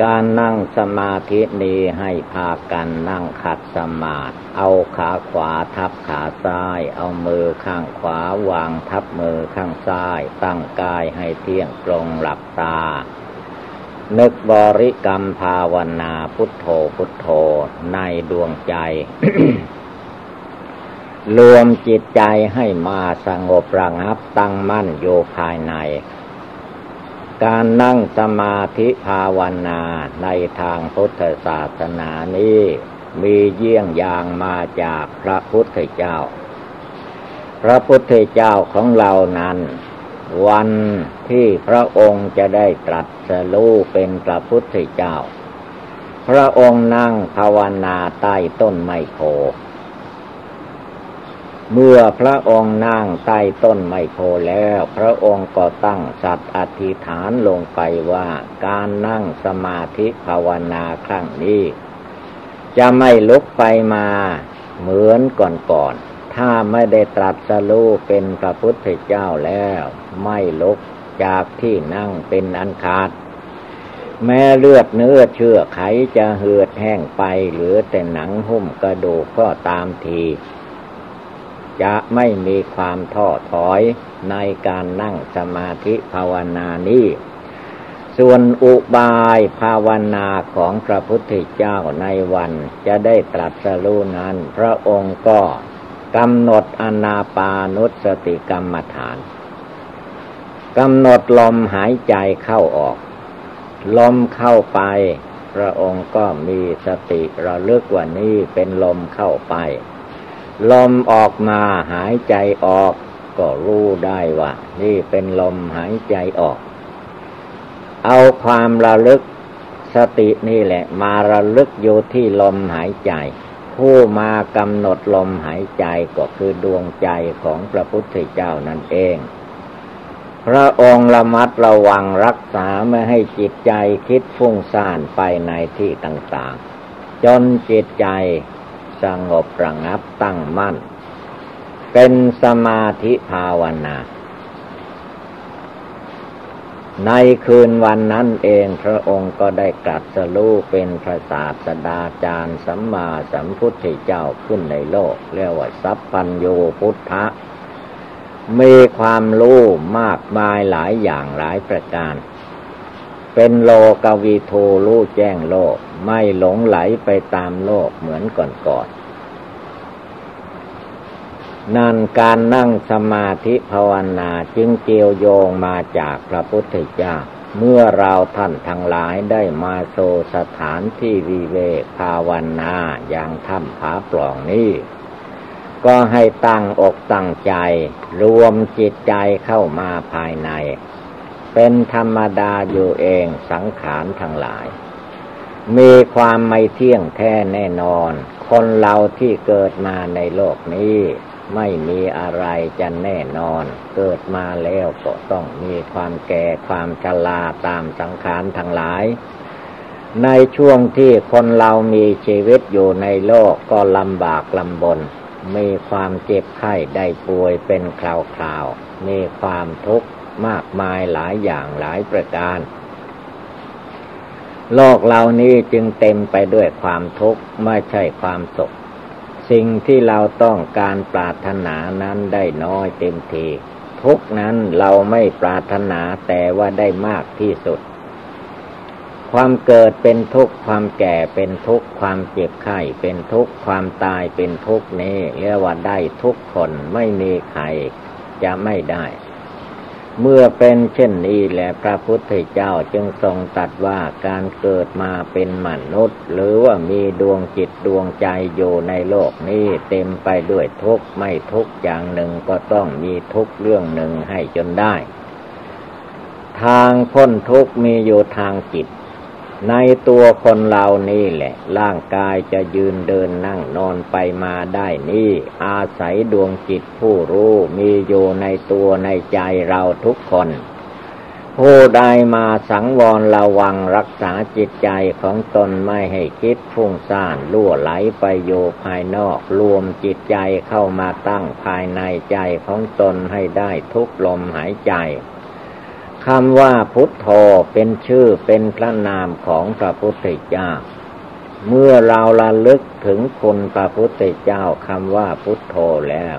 การนั่งสมาธินี้ให้พากันนั่งขัดสมาธิเอาขาขวาทับขาซ้าย เอามือข้างขวาวางทับมือข้างซ้าย ตั้งกายให้เที่ยงตรงหลับตา นึกบริกรรมภาวนาพุทโธพุทโธในดวงใจ รวมจิตใจให้มาสงบระงับตั้งมั่นอยู่ภายใน การนั่งสมาธิภาวนาในทางพุทธศาสนานี้ มีเยี่ยงอย่างมาจากพระพุทธเจ้า พระพุทธเจ้าของเรานั้น วันที่พระองค์จะได้ตรัสรู้เป็นพระพุทธเจ้า พระองค์นั่งภาวนาใต้ต้นไมโค เมื่อพระองค์นั่งใต้ต้นไมโพแล้ว พระองค์ก็ตั้งสัตว์อธิษฐานลงไปว่าการนั่งสมาธิภาวนาครั้งนี้ จะไม่ลุกไปมาเหมือนก่อนๆถ้าไม่ได้ตรัสรู้เป็นพระพุทธเจ้าแล้ว ไม่ลุกจากที่นั่งเป็นอันขาด แม้เลือดเนื้อเชื่อไขจะเหือดแห้งไป หรือแต่หนังหุ้มกระดูกก็ตามที จะไม่มีความท้อถอยในการนั่งสมาธิภาวนานี้ ส่วนอุบายภาวนาของพระพุทธเจ้าในวันจะได้ตรัสรู้นั้น พระองค์ก็กำหนดอนาปานุสติกรรมฐานกำหนดลมหายใจเข้าออก ลมเข้าไป พระองค์ก็มีสติระลึกว่านี้เป็นลมเข้าไป ลมออกมาหายใจออก ก็รู้ได้ว่า นี่เป็นลมหายใจออก เอาความระลึกสตินี่แหละ มาระลึกอยู่ที่ลมหายใจ ผู้มากำหนดลมหายใจก็คือดวงใจของพระพุทธเจ้านั่นเอง พระองค์ระมัดระวังรักษาไม่ให้จิตใจคิดฟุ้งซ่านไปในที่ต่างๆ จนจิตใจ สงบระงับตั้งมั่น เป็นสมาธิภาวนา ในคืนวันนั้นเองพระองค์ก็ได้กลัดสรู้เป็นพระศาสดาจารย์สัมมาสัมพุทธเจ้าขึ้นในโลก เรียกว่าสัพพัญโยพุทธะมีความรู้มากมายหลายอย่างหลายประการ เป็นโลกวีโทรู้แจ้งโลก ไม่หลงไหลไปตามโลกเหมือนก่อนๆนั่นการนั่งสมาธิภาวนาจึงเกี่ยวโยงมาจากพระพุทธเจ้า เมื่อเราท่านทั้งหลายได้มาโซสถานที่วิเวกภาวนาอย่างถ้ำผาปล่องนี้ ก็ให้ตั้งอกตั้งใจ รวมจิตใจเข้ามาภายใน เป็นธรรมดาอยู่เองสังขารทั้งหลาย มีความไม่เที่ยงแท้แน่นอน คนเราที่เกิดมาในโลกนี้ ไม่มีอะไรจะแน่นอน เกิดมาแล้วก็ต้องมีความแก่ความชราตามสังขารทั้งหลาย ในช่วงที่คนเรามีชีวิตอยู่ในโลกก็ลำบากลำบน มีความเจ็บไข้ได้ป่วยเป็นคราวๆมีความทุกข์ มากมายหลายอย่างหลายประการ โลกเหล่านี้จึงเต็มไปด้วยความทุกข์ไม่ใช่ความสุข สิ่งที่เราต้องการปรารถนานั้นได้น้อยเต็มทีทุกนั้นเราไม่ปรารถนาแต่ว่าได้มากที่สุด ความเกิดเป็นทุกข์ความแก่เป็นทุกข์ความเจ็บไข้เป็นทุกข์ความตายเป็นทุกข์นี้เรียกว่าได้ทุกคนไม่มีใครจะไม่ได้ เมื่อเป็นเช่นนี้แหละพระพุทธเจ้าจึงทรงตัดว่าการเกิดมาเป็นมนุษย์ หรือว่ามีดวงจิตดวงใจอยู่ในโลกนี้เต็มไปด้วยทุกข์ไม่ทุกข์อย่างหนึ่งก็ต้องมีทุกข์เรื่องหนึ่งให้จนได้ ทางพ้นทุกข์มีอยู่ทางจิต ในตัวคนเรานี่แหละ ร่างกายจะยืนเดินนั่งนอนไปมาได้นี่ อาศัยดวงจิตผู้รู้มีอยู่ในตัวในใจเราทุกคน ผู้ใดมาสังวรระวังรักษาจิตใจของตนไม่ให้คิดฟุ้งซ่านล่วไหลไปโยภายนอกรวมจิตใจเข้ามาตั้งภายในใจของตนให้ได้ทุกลมหายใจ คำว่าพุทโธเป็นชื่อเป็นพระนามของพระพุทธเจ้า เมื่อเราละลึกถึงคุณพระพุทธเจ้าคำว่าพุทโธแล้ว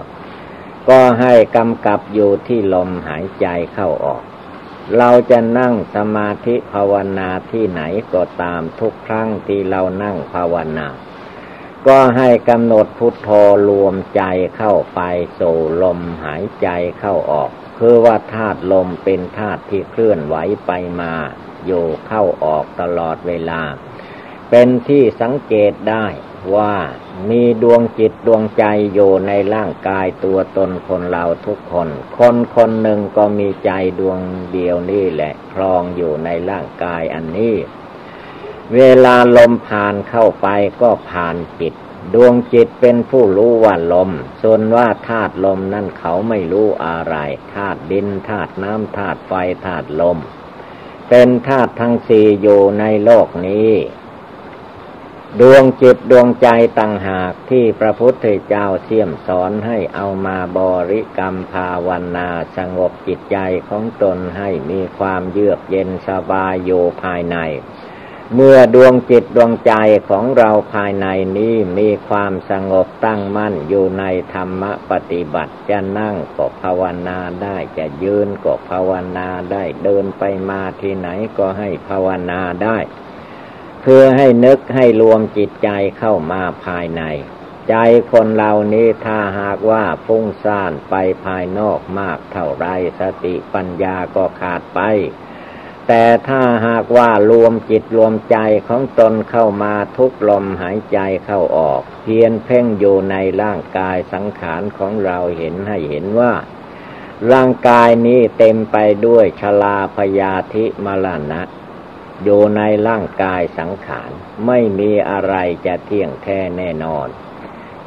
ก็ให้กำกับอยู่ที่ลมหายใจเข้าออก เราจะนั่งสมาธิภาวนาที่ไหนก็ตามทุกครั้งที่เรานั่งภาวนา ก็ให้กำหนดพุทโธรวมใจเข้าไปสู่ลมหายใจเข้าออก คือว่าธาตุลมเป็นธาตุที่เคลื่อนไหวไปมาอยู่เข้าออกตลอดเวลา เป็นที่สังเกตได้ว่ามีดวงจิตดวงใจอยู่ในร่างกายตัวตนคนเราทุกคน คนคนหนึ่งก็มีใจดวงเดียวนี่แหละครองอยู่ในร่างกายอันนี้ เวลาลมผ่านเข้าไปก็ผ่านจิต ดวงจิตเป็นผู้รู้ว่าลม ส่วนว่าธาตุลมนั่นเขาไม่รู้อะไร ธาตุดินธาตุน้ำธาตุไฟธาตุลม เป็นธาตุทั้งสี่อยู่ในโลกนี้ ดวงจิตดวงใจต่างหากที่พระพุทธเจ้าเสี่ยมสอนให้เอามาบริกรรมภาวนาสงบจิตใจของตนให้มีความเยือกเย็นสบายอยู่ภายใน เมื่อดวงจิตดวงใจของเราภายในนี้มีความสงบตั้งมั่นอยู่ในธรรมปฏิบัติจะนั่งก็ภาวนาได้จะยืนก็ภาวนาได้เดินไปมาที่ไหนก็ให้ภาวนาได้เพื่อให้นึกให้รวมจิตใจเข้ามาภายใน ใจคนเหล่านี้ถ้าหากว่าฟุ้งซ่านไปภายนอกมากเท่าไรสติปัญญาก็ขาดไป แต่ถ้าหากว่ารวมจิตรวมใจของตนเข้ามาทุกลมหายใจเข้าออก เพียนเพ่งอยู่ในร่างกายสังขารของเราเห็นให้เห็นว่า ร่างกายนี้เต็มไปด้วยชลาพยาธิมรณะอยู่ในร่างกายสังขาร ไม่มีอะไรจะเที่ยงแท้แน่นอน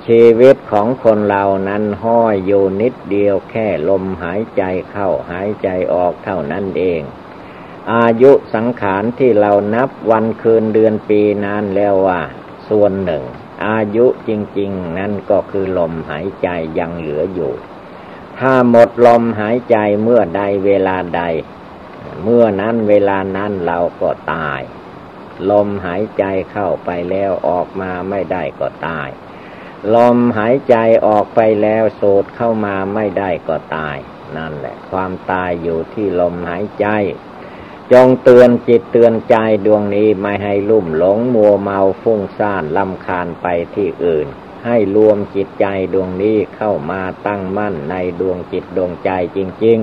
ชีวิตของคนเรานั้นห้อยอยู่นิดเดียวแค่ลมหายใจเข้าหายใจออกเท่านั้นเอง อายุสังขารที่เรานับวันคืนเดือนปีนานแล้วว่า ส่วนหนึ่ง อายุจริง ๆ นั่นก็คือลมหายใจยังเหลืออยู่ ถ้าหมดลมหายใจเมื่อใดเวลาใด เมื่อนั้นเวลานั้นเราก็ตาย ลมหายใจเข้าไปแล้วออกมาไม่ได้ก็ตาย ลมหายใจออกไปแล้วสูดเข้ามาไม่ได้ก็ตาย นั่นแหละ ความตายอยู่ที่ลมหายใจ จงเตือนจิตเตือนใจดวงนี้ไม่ให้ลุ่มหลงมัวเมาฟุ้งซ่านลำคาญไปที่อื่น ให้รวมจิตใจดวงนี้เข้ามาตั้งมั่นในดวงจิตดวงใจจริง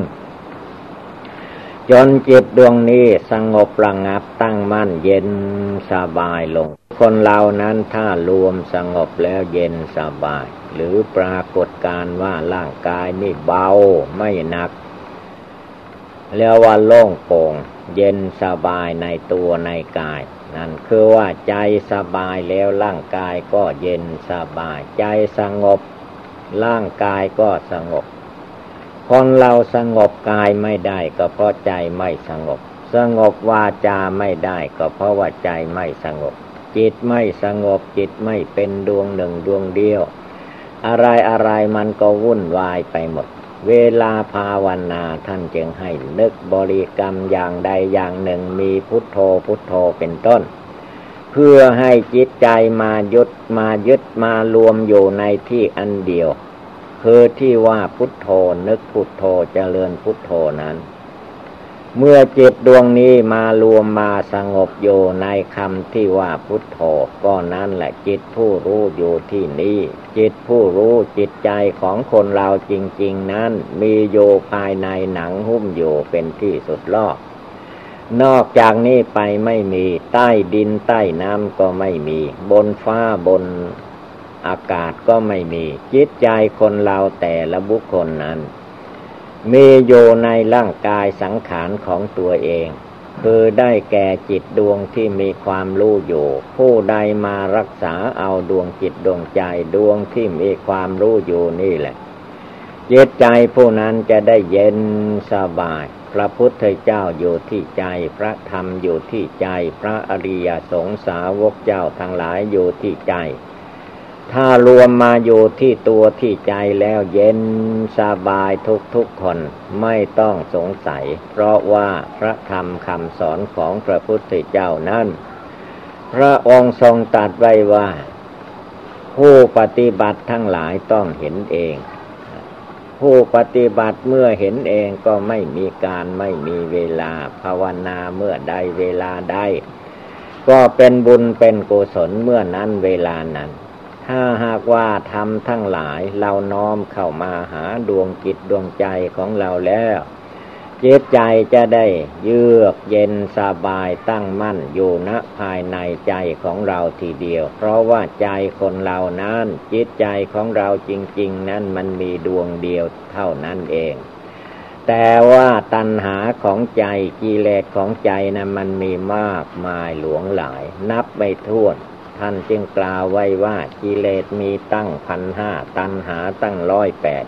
ๆ จนจิตดวงนี้สงบระงับตั้งมั่นเย็นสบายลง คนเรานั้นถ้ารวมสงบแล้วเย็นสบาย หรือปรากฏการว่าร่างกายนี่เบาไม่หนัก เรียกว่าโล่งโปร่งเย็นสบายในตัวในกาย นั่นคือว่าใจสบายแล้วร่างกายก็เย็นสบาย ใจสงบ ร่างกายก็สงบ คนเราสงบกายไม่ได้ก็เพราะใจไม่สงบ สงบวาจาไม่ได้ก็เพราะว่าใจไม่สงบ จิตไม่สงบจิตไม่เป็นดวงหนึ่งดวงเดียว อะไรอะไรมันก็วุ่นวายไปหมด เวลาภาวนาท่านจึงให้นึกบริกรรมอย่างใดอย่างหนึ่งมีพุทโธพุทโธเป็นต้น เพื่อให้จิตใจมายึดมายึดมารวมอยู่ในที่อันเดียว คือที่ว่าพุทโธนึกพุทโธเจริญพุทโธนั้น เมื่อจิตดวงนี้มารวมมาสงบอยู่ในคำที่ว่าพุทโธก็นั้นแหละจิตผู้รู้อยู่ที่นี้ จิตผู้รู้จิตใจของคนเราจริง ๆ นั้นมีอยู่ภายในหนังหุ้มอยู่เป็นที่สุดลอก นอกจากนี้ไปไม่มีใต้ดินใต้น้ำก็ไม่มี บนฟ้าบนอากาศก็ไม่มี จิตใจคนเราแต่ละบุคคลนั้น มีอยู่ในร่างกายสังขารของตัวเอง คือได้แก่จิตดวงที่มีความรู้อยู่ ผู้ใดมารักษาเอาดวงจิตดวงใจดวงที่มีความรู้อยู่นี่แหละจิตใจผู้นั้นจะได้เย็นสบาย พระพุทธเจ้าอยู่ที่ใจ พระธรรมอยู่ที่ใจ พระอริยสงสาวกเจ้าทั้งหลายอยู่ที่ใจ ถ้ารวมมาอยู่ที่ตัวที่ใจแล้วเย็นสบายทุกทุกคนไม่ต้องสงสัย เพราะว่าพระธรรมคำสอนของพระพุทธเจ้านั้น พระองค์ทรงตรัสไว้ว่า ผู้ปฏิบัติทั้งหลายต้องเห็นเอง ผู้ปฏิบัติเมื่อเห็นเองก็ไม่มีการไม่มีเวลาภาวนาเมื่อใดเวลาใดก็เป็นบุญเป็นกุศลเมื่อนั้นเวลานั้น ถ้าหากว่าทำทั้งหลายเราน้อมเข้ามาหาดวงจิตดวงใจของเราแล้วจิตใจจะได้เยือกเย็นสบายตั้งมั่นอยู่ณภายในใจของเราทีเดียว เพราะว่าใจคนเรานั้นจิตใจของเราจริง ๆ นั้นมันมีดวงเดียวเท่านั้นเอง แต่ว่าตัณหาของใจกิเลสของใจนะั้นมันมีมากมายหลวงหลาย นับไม่ถ้วน ท่านจึงกล่าวไว้ว่ากิเลสมีตั้งพันห้าตัณหาตั้งร้อยแปด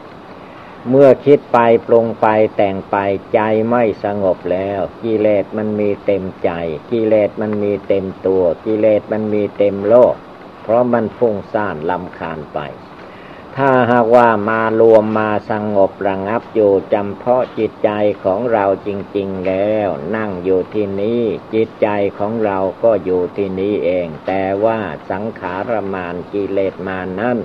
เมื่อคิดไปปรุงไปแต่งไปใจไม่สงบแล้วกิเลสมันมีเต็มใจกิเลสมันมีเต็มตัวกิเลสมันมีเต็มโลก เพราะมันฟุ้งซ่านลำคาญไป ถ้าหากว่ามารวมมาสงบระงับอยู่จำเพาะจิตใจของเราจริง ๆ แล้ว นั่งอยู่ที่นี้ จิตใจของเราก็อยู่ที่นี้เอง แต่ว่าสังขารมานกิเลสมานั่น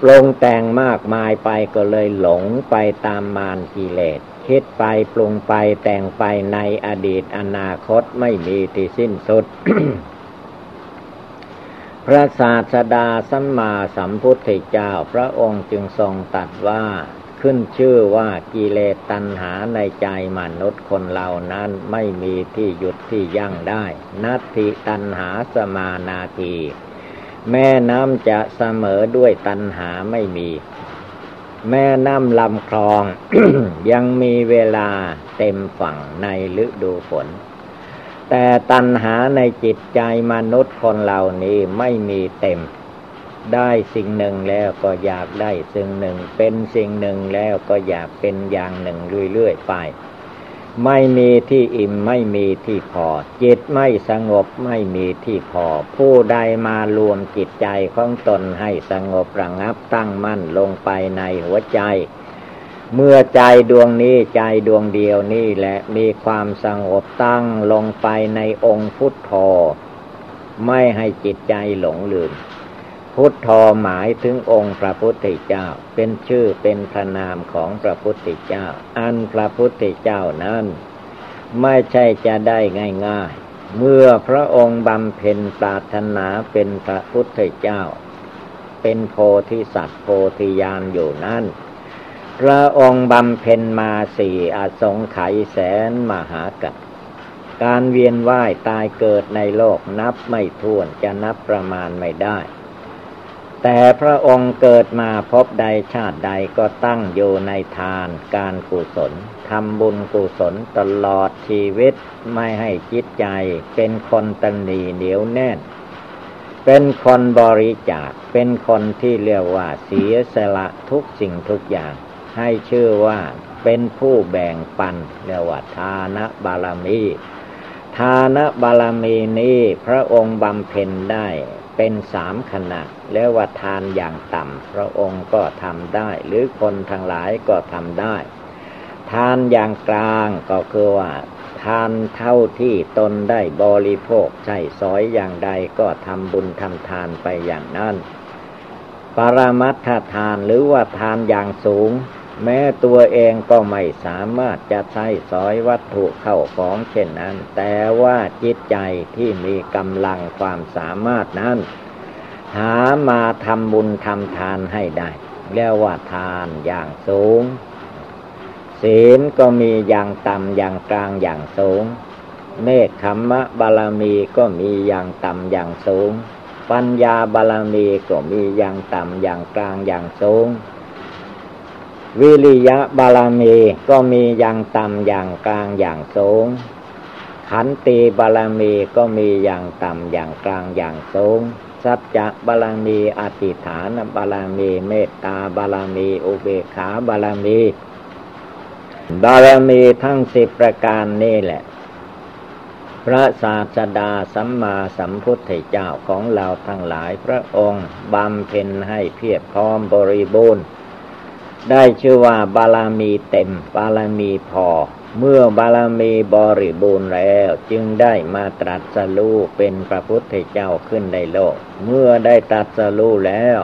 ปรงแต่งมากมายไปก็เลยหลงไปตามมารกิเลสคิดไปปรุงไปแต่งไปในอดีตอนาคตไม่มีที่สิ้นสุด พระศาสดาสัมมาสัมพุทธเจ้าพระองค์จึงทรงตัดว่าขึ้นชื่อว่ากิเลสตัณหาในใจมนุษย์คนเหล่านั้นไม่มีที่หยุดที่ยั่งได้ นัตถิตัณหาสมานาที แม่น้ำจะเสมอด้วยตันหาไม่มี แม่น้ำลำคลองยังมีเวลาเต็มฝั่งในฤดูฝน แต่ตันหาในจิตใจมนุษย์คนเหล่านี้ไม่มีเต็ม ได้สิ่งหนึ่งแล้วก็อยากได้สิ่งหนึ่ง เป็นสิ่งหนึ่งแล้วก็อยากเป็นอย่างหนึ่งเรื่อยๆไป ไม่มีที่อิ่มไม่มีที่พอ จิตไม่สงบไม่มีที่พอ ผู้ใดมารวมจิตใจของตนให้สงบระงับตั้งมั่นลงไปในหัวใจ เมื่อใจดวงนี้ใจดวงเดียวนี่แหละมีความสงบตั้งลงไปในองค์พุทโธไม่ให้จิตใจหลงลืม พุทธอหมายถึงองค์พระพุทธเจ้า เป็นชื่อเป็นพระนามของพระพุทธเจ้า อันพระพุทธเจ้านั้น ไม่ใช่จะได้ง่ายๆ เมื่อพระองค์บำเพ็ญปรารถนาเป็นพระพุทธเจ้า เป็นโพธิสัตว์โพธิญาณอยู่นั้น ระองค์บำเพ็ญมาสี่อาสงไขยแสนมหากัปการเวียนว่ายตายเกิดในโลกนับไม่ถ้วนจะนับประมาณไม่ได้ แต่พระองค์เกิดมาพบใดชาติใดก็ตั้งอยู่ในทานการกุศลทำบุญกุศลตลอดชีวิตไม่ให้จิตใจ เป็นคนตันหนีเหนียวแน่น เป็นคนบริจาคเป็นคนที่เรียกว่าเสียสละทุกสิ่งทุกอย่าง ให้ชื่อว่าเป็นผู้แบ่งปันเรียกว่าทานบารมี ทานบารมีนี้พระองค์บำเพ็ญได้เป็นสามขนาดแล้วว่าทานอย่างต่ำพระองค์ก็ทำได้ หรือคนทั้งหลายก็ทำได้ ทานอย่างกลางก็คือว่าทานเท่าที่ตนได้บริโภคใช้สอยอย่างใดก็ทำบุญทำทานไปอย่างนั้น ปรมัตถทานหรือว่าทานอย่างสูง แม้ตัวเองก็ไม่สามารถจะใช้สอยวัตถุเข้าของเช่นนั้น แต่ว่าจิตใจที่มีกำลังความสามารถนั้น หามาทำบุญทำทานให้ได้เรียกว่าทานอย่างสูง ศีลก็มีอย่างต่ำอย่างกลางอย่างสูง เนคขมมะบาลมีก็มีอย่างต่ำอย่างสูง ปัญญาบาลมีก็มีอย่างต่ำอย่างกลางอย่างสูง วิริยะบาลมีก็มีอย่างต่ำอย่างกลางอย่างสูง ขันติบาลมีก็มีอย่างต่ำอย่างกลางอย่างสูง สัจจะบาลมีอธิฐานบาลมีเมตตาบาลมีอุเบกขาบาลมีบารมีทั้งสิบประการนี่แหละ พระศาสดาสัมมาสัมพุทธเจ้าของเราทั้งหลายพระองค์บำเพ็ญให้เพียบพร้อมบริบูรณ์ ได้ชื่อว่าบารมีเต็ม บารมีพอ เมื่อบารมีบริบูรณ์แล้ว จึงได้มาตรัสรู้เป็นพระพุทธเจ้าขึ้นในโลก เมื่อได้ตรัสรู้แล้ว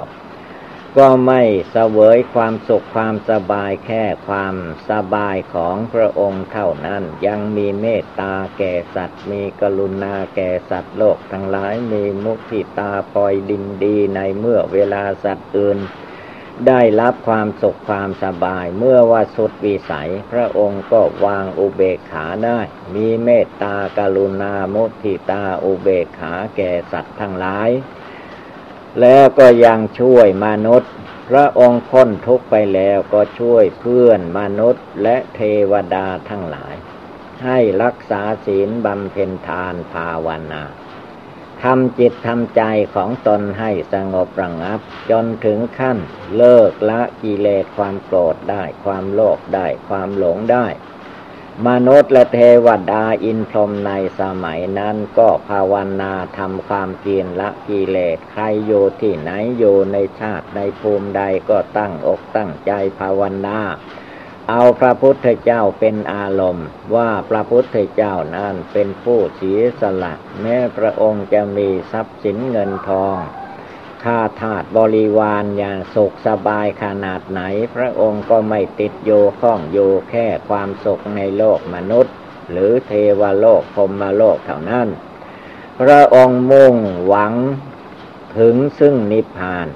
ก็ไม่เสวยความสุขความสบายแค่ความสบายของพระองค์เท่านั้น ยังมีเมตตาแก่สัตว์ มีกรุณาแก่สัตว์โลกทั้งหลายมีมุทิตาปล่อยดินดีในเมื่อเวลาสัตว์อื่น ได้รับความสุขความสบายเมื่อว่าสุดวิสัย พระองค์ก็วางอุเบกขาได้ มีเมตตากรุณามุทิตาอุเบกขาแก่สัตว์ทั้งหลาย แล้วก็ยังช่วยมนุษย์ พระองค์พ้นทุกไปแล้วก็ช่วยเพื่อนมนุษย์และเทวดาทั้งหลาย ให้รักษาศีลบำเพ็ญทานภาวนา ทำจิตทำใจของตนให้สงบระงับ จนถึงขั้น เลิกละกิเลสความโกรธได้ ความโลภได้ ความหลงได้ มนุษย์และเทวดาอินพรหมในสมัยนั้นก็ภาวนาทำความเพียรละกิเลสใครอยู่ที่ไหนอยู่ในชาติในภูมิใดก็ตั้งอกตั้งใจภาวนา เอาพระพุทธเจ้าเป็นอารมณ์ ว่าพระพุทธเจ้านั้นเป็นผู้เสียสละแม้พระองค์จะมีทรัพย์สินเงินทองข้าทาสบริวารอย่างสุขสบายขนาดไหน พระองค์ก็ไม่ติดโยข้องโยแค่ความสุขในโลกมนุษย์ หรือเทวโลกพรมโลกเท่านั้น พระองค์มุ่งหวังถึงซึ่งนิพพาน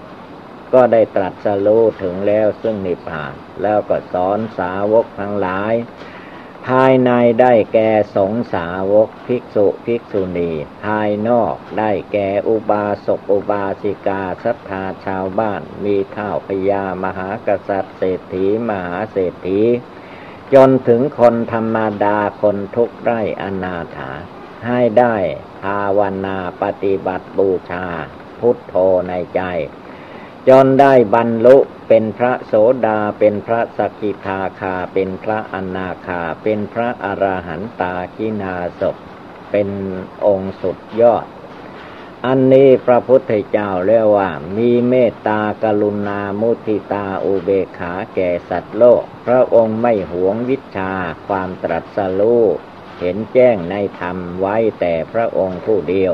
ก็ได้ตรัสรู้ถึงแล้วซึ่งนิพพาน แล้วก็สอนสาวกทั้งหลาย ภายในได้แก่สงสาวกภิกษุภิกษุณี ภายนอกได้แก่อุบาสกอุบาสิกาศรัทธาชาวบ้าน มีเท่าพญามหากษัตริย์เศรษฐีมหาเศรษฐีจนถึงคนธรรมดาคนทุกไร่อนาถา ให้ได้ภาวนาปฏิบัติบูชา พุทโธในใจ จนได้บรรลุเป็นพระโสดาเป็นพระสกิทาคา เป็นพระอนาคา เป็นพระอรหันตากินาศเป็นองค์สุดยอด อันนี้พระพุทธเจ้าเรียกว่า มีเมตตากรุณามุทิตาอุเบกขาแก่สัตว์โลก พระองค์ไม่หวงวิชาความตรัสรู้เห็นแจ้งในธรรมไว้แต่พระองค์ผู้เดียว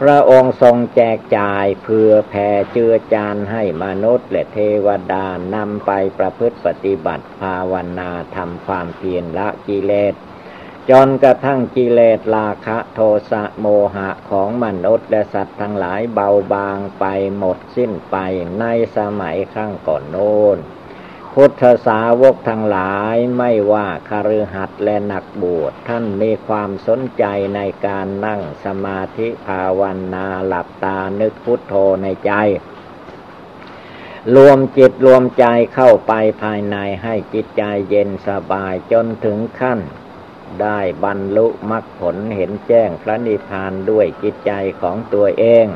พระองค์ทรงแจกจ่ายเพื่อแผ่เจือจานให้มนุษย์และเทวดานำไปประพฤติปฏิบัติภาวนาทำความเพียรละกิเลสจนกระทั่งกิเลสราคะโทสะโมหะของมนุษย์และสัตว์ทั้งหลายเบาบางไปหมดสิ้นไปในสมัยครั้งก่อนโน้น พุทธสาวกทั้งหลายไม่ว่าคารือหัดและนักบวชท่านมีความสนใจในการนั่งสมาธิภาวนาหลับตานึกพุทโธในใจ รวมจิตรวมใจเข้าไปภายในให้จิตใจเย็นสบายจนถึงขั้น ได้บรรลุมรรคผลเห็นแจ้งพระนิพพานด้วยจิตใจของตัวเอง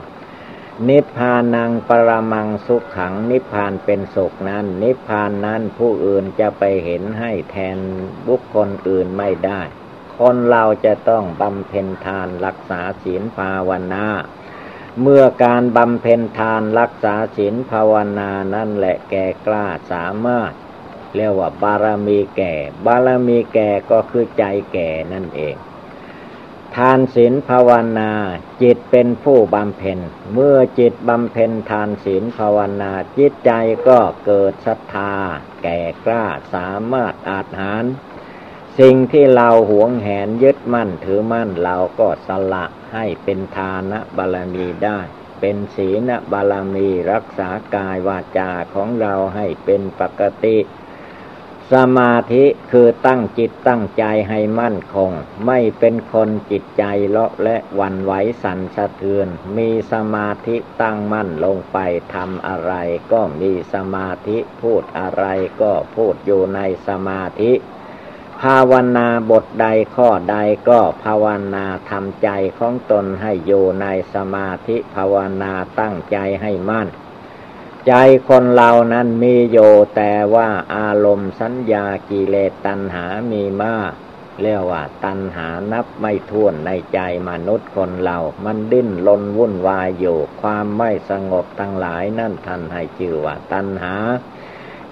นิพพานังปรมังสุขขัง นิพพานเป็นสุขนั้น นิพพานนั้นผู้อื่นจะไปเห็นให้แทนบุคคลอื่นไม่ได้ คนเราจะต้องบำเพ็ญทานรักษาศีลภาวนาเมื่อการบำเพ็ญทานรักษาศีลภาวนานั่นแหละแก่กล้าสามารถ เรียกว่าบารมีแก่ บารมีแก่ก็คือใจแก่นั่นเอง ทานศีลภาวนา จิตเป็นผู้บำเพ็ญ เมื่อจิตบำเพ็ญทานศีลภาวนา จิตใจก็เกิดศรัทธา แก่กล้าสามารถอาจหารสิ่งที่เราหวงแหนยึดมั่นถือมั่นเราก็สละให้เป็นทานะบารมีได้ เป็นศีลบารมีรักษากายวาจาของเราให้เป็นปกติ สมาธิคือตั้งจิตตั้งใจให้มั่นคง ไม่เป็นคนจิตใจเลาะและวันไหวสั่นสะเทือน มีสมาธิตั้งมั่นลงไปทำอะไรก็มีสมาธิพูดอะไรก็พูดอยู่ในสมาธิ ภาวนาบทใดข้อใดก็ภาวนาทำใจของตนให้อยู่ในสมาธิภาวนาตั้งใจให้มั่น ใจคนเรานั้นมีโยแต่ว่าอารมณ์สัญญากิเลสตัณหามีมากเรียกว่าตัณหานับไม่ถ้วนในใจมนุษย์คนเรา มันดิ้นลนวุ่นวายอยู่ ความไม่สงบทั้งหลายนั่นท่านให้ชื่อว่าตัณหา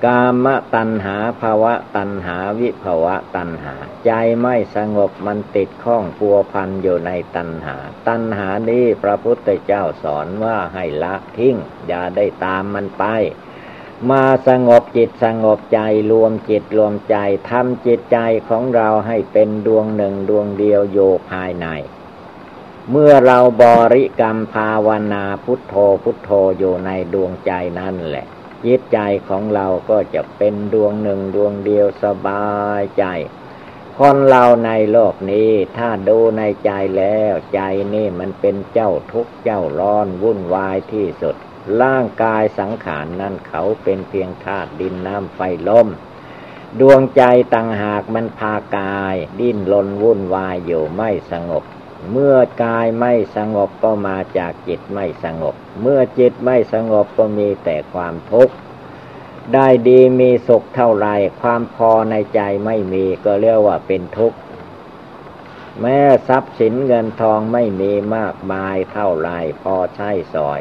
กามตัณหาภาวะตัณหาวิภาวะตัณหา ใจไม่สงบมันติดข้องปัวพันอยู่ในตัณหา ตัณหานี้พระพุทธเจ้าสอนว่าให้ละทิ้ง อย่าได้ตามมันไป มาสงบจิตสงบใจรวมจิตรวมใจทำจิตใจของเราให้เป็นดวงหนึ่งดวงเดียวโยภายในเมื่อเราบริกรรมภาวนาพุทโธพุทโธอยู่ในดวงใจนั่นแหละ จิตใจของเราก็จะเป็นดวงหนึ่งดวงเดียวสบายใจ คนเราในโลกนี้ถ้าดูในใจแล้วใจนี่มันเป็นเจ้าทุกข์เจ้าร้อนวุ่นวายที่สุด ร่างกายสังขารนนั่นเขาเป็นเพียงธาตุดินน้ำไฟลมดวงใจต่างหากมันพากาย ดิ้นรนวุ่นวายอยู่ไม่สงบ เมื่อกายไม่สงบก็มาจากจิตไม่สงบ เมื่อจิตไม่สงบก็มีแต่ความทุกข์ ได้ดีมีสุขเท่าไรความพอในใจไม่มีก็เรียกว่าเป็นทุกข์ แม้ทรัพย์สินเงินทองไม่มีมากมายเท่าไรพอใช้สอย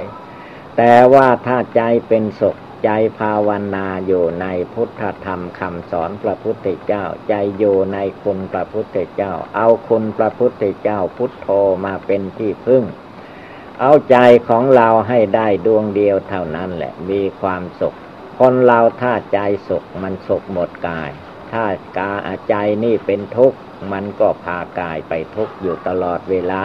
แต่ว่าถ้าใจเป็นสุข ใจภาวนาอยู่ในพุทธธรรมคำสอนพระพุทธเจ้า ใจอยู่ในคุณพระพุทธเจ้า เอาคุณพระพุทธเจ้าพุทโธมาเป็นที่พึ่ง เอาใจของเราให้ได้ดวงเดียวเท่านั้นแหละ มีความสุข คนเราถ้าใจสุขมันสุขหมดกาย ถ้ากาใจนี่เป็นทุกข์มันก็พากายไปทุกข์อยู่ตลอดเวลา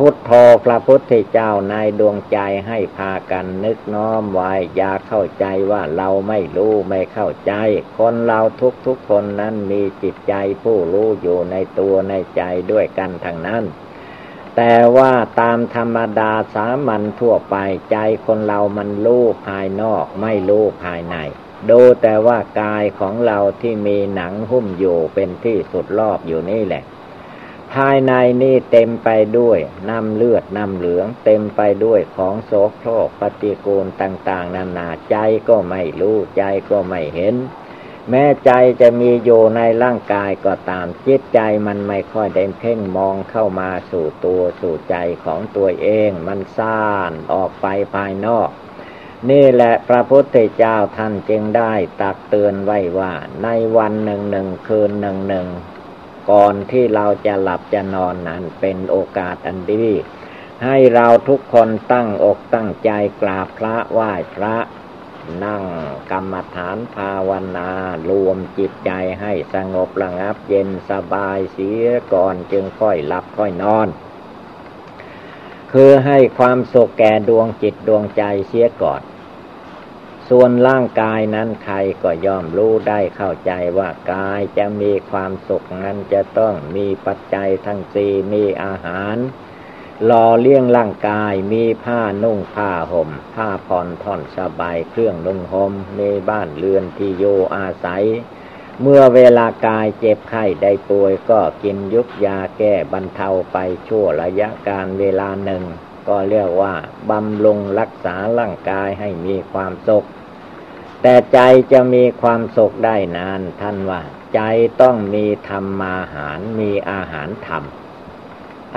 พุทโธพระพุทธเจ้าในดวงใจให้พากันนึกน้อมไว้อย่าเข้าใจว่าเราไม่รู้ไม่เข้าใจ คนเราทุกทุกคนนั้นมีจิตใจผู้รู้อยู่ในตัวในใจด้วยกันทั้งนั้น แต่ว่าตามธรรมดาสามัญทั่วไปใจคนเรามันรู้ภายนอกไม่รู้ภายในดูแต่ว่ากายของเราที่มีหนังหุ้มอยู่เป็นที่สุดรอบอยู่นี่แหละ ภายในนี่เต็มไปด้วยน้ำเลือดน้ำเหลือง เต็มไปด้วยของโสโครกปฏิกูลต่าง ๆ นานาใจก็ไม่รู้ใจก็ไม่เห็น แม้ใจจะมีอยู่ในร่างกายก็ตามจิตใจมันไม่ค่อยได้เพ่งมองเข้ามาสู่ตัวสู่ใจของตัวเอง มันซ่านออกไปภายนอกนี่แหละพระพุทธเจ้าท่านจึงได้ตักเตือนไว้ว่า ในวันหนึ่งหนึ่งคืนหนึ่งหนึ่ง ก่อนที่เราจะหลับจะนอนนั้นเป็นโอกาสอันดี ให้เราทุกคนตั้งอกตั้งใจกราบพระไหว้พระนั่งกรรมฐานภาวนารวมจิตใจให้สงบระงับเย็นสบายเสียก่อนจึงค่อยหลับค่อยนอน คือให้ความสุขแก่ดวงจิตดวงใจเสียก่อน ส่วนร่างกายนั้นใครก็ย่อมรู้ได้เข้าใจว่ากายจะมีความสุขนั้นจะต้องมีปัจจัยทั้งสี่มีอาหารหล่อเลี้ยงร่างกายมีผ้านุ่งผ้าห่ม ผ้าผ่อนท่อนสบายเครื่องนุ่งห่มในบ้านเรือนที่โยอาศัย เมื่อเวลากายเจ็บไข้ได้ป่วยก็กินยุกยาแก้บรรเทาไปชั่วระยะการเวลาหนึ่ง ก็เรียกว่าบำรุงรักษาร่างกายให้มีความสุข แต่ใจจะมีความสุขได้นานท่านว่า ใจต้องมีธรรมาหารมีอาหารธรรม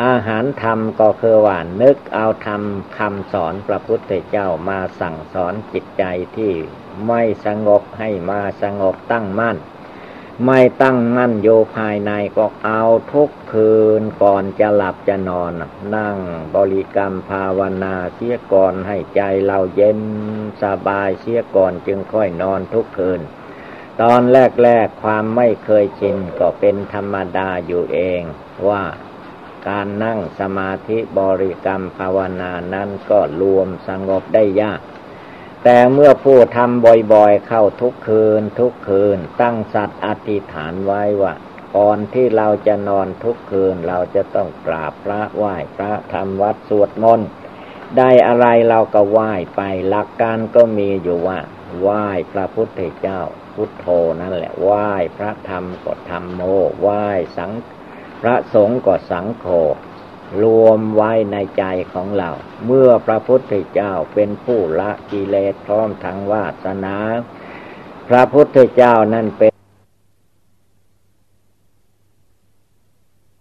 อาหารธรรมก็คือว่านึกเอาธรรมคำสอนพระพุทธเจ้ามาสั่งสอนจิตใจที่ไม่สงบให้มาสงบตั้งมั่น ไม่ตั้งมั่นโยภายในก็เอาทุกคืนก่อนจะหลับจะนอน นั่งบริกรรมภาวนาเสียก่อนให้ใจเราเย็นสบายเสียก่อนจึงค่อยนอนทุกคืน ตอนแรกๆความไม่เคยชินก็เป็นธรรมดาอยู่เองว่าการนั่งสมาธิบริกรรมภาวนานั้นก็รวมสงบได้ยาก แต่เมื่อผู้ทำบ่อยๆ เข้าทุกคืน ทุกคืน ตั้งสัตว์อธิษฐานไว้ว่าก่อนที่เราจะนอนทุกคืนเราจะต้องกราบพระไหว้พระทำวัดสวดมนต์ได้อะไรเราก็ไหว้ไปหลักการก็มีอยู่ว่าไหว้พระพุทธเจ้า พุทโธนั่นแหละไหว้พระธรรมก็ธรรมโมไหว้สังพระสงฆ์ก็สังโฆ รวมไว้ในใจของเรา เมื่อพระพุทธเจ้าเป็นผู้ละกิเลสพร้อมทั้งวาสนา พระพุทธเจ้านั่นเป็น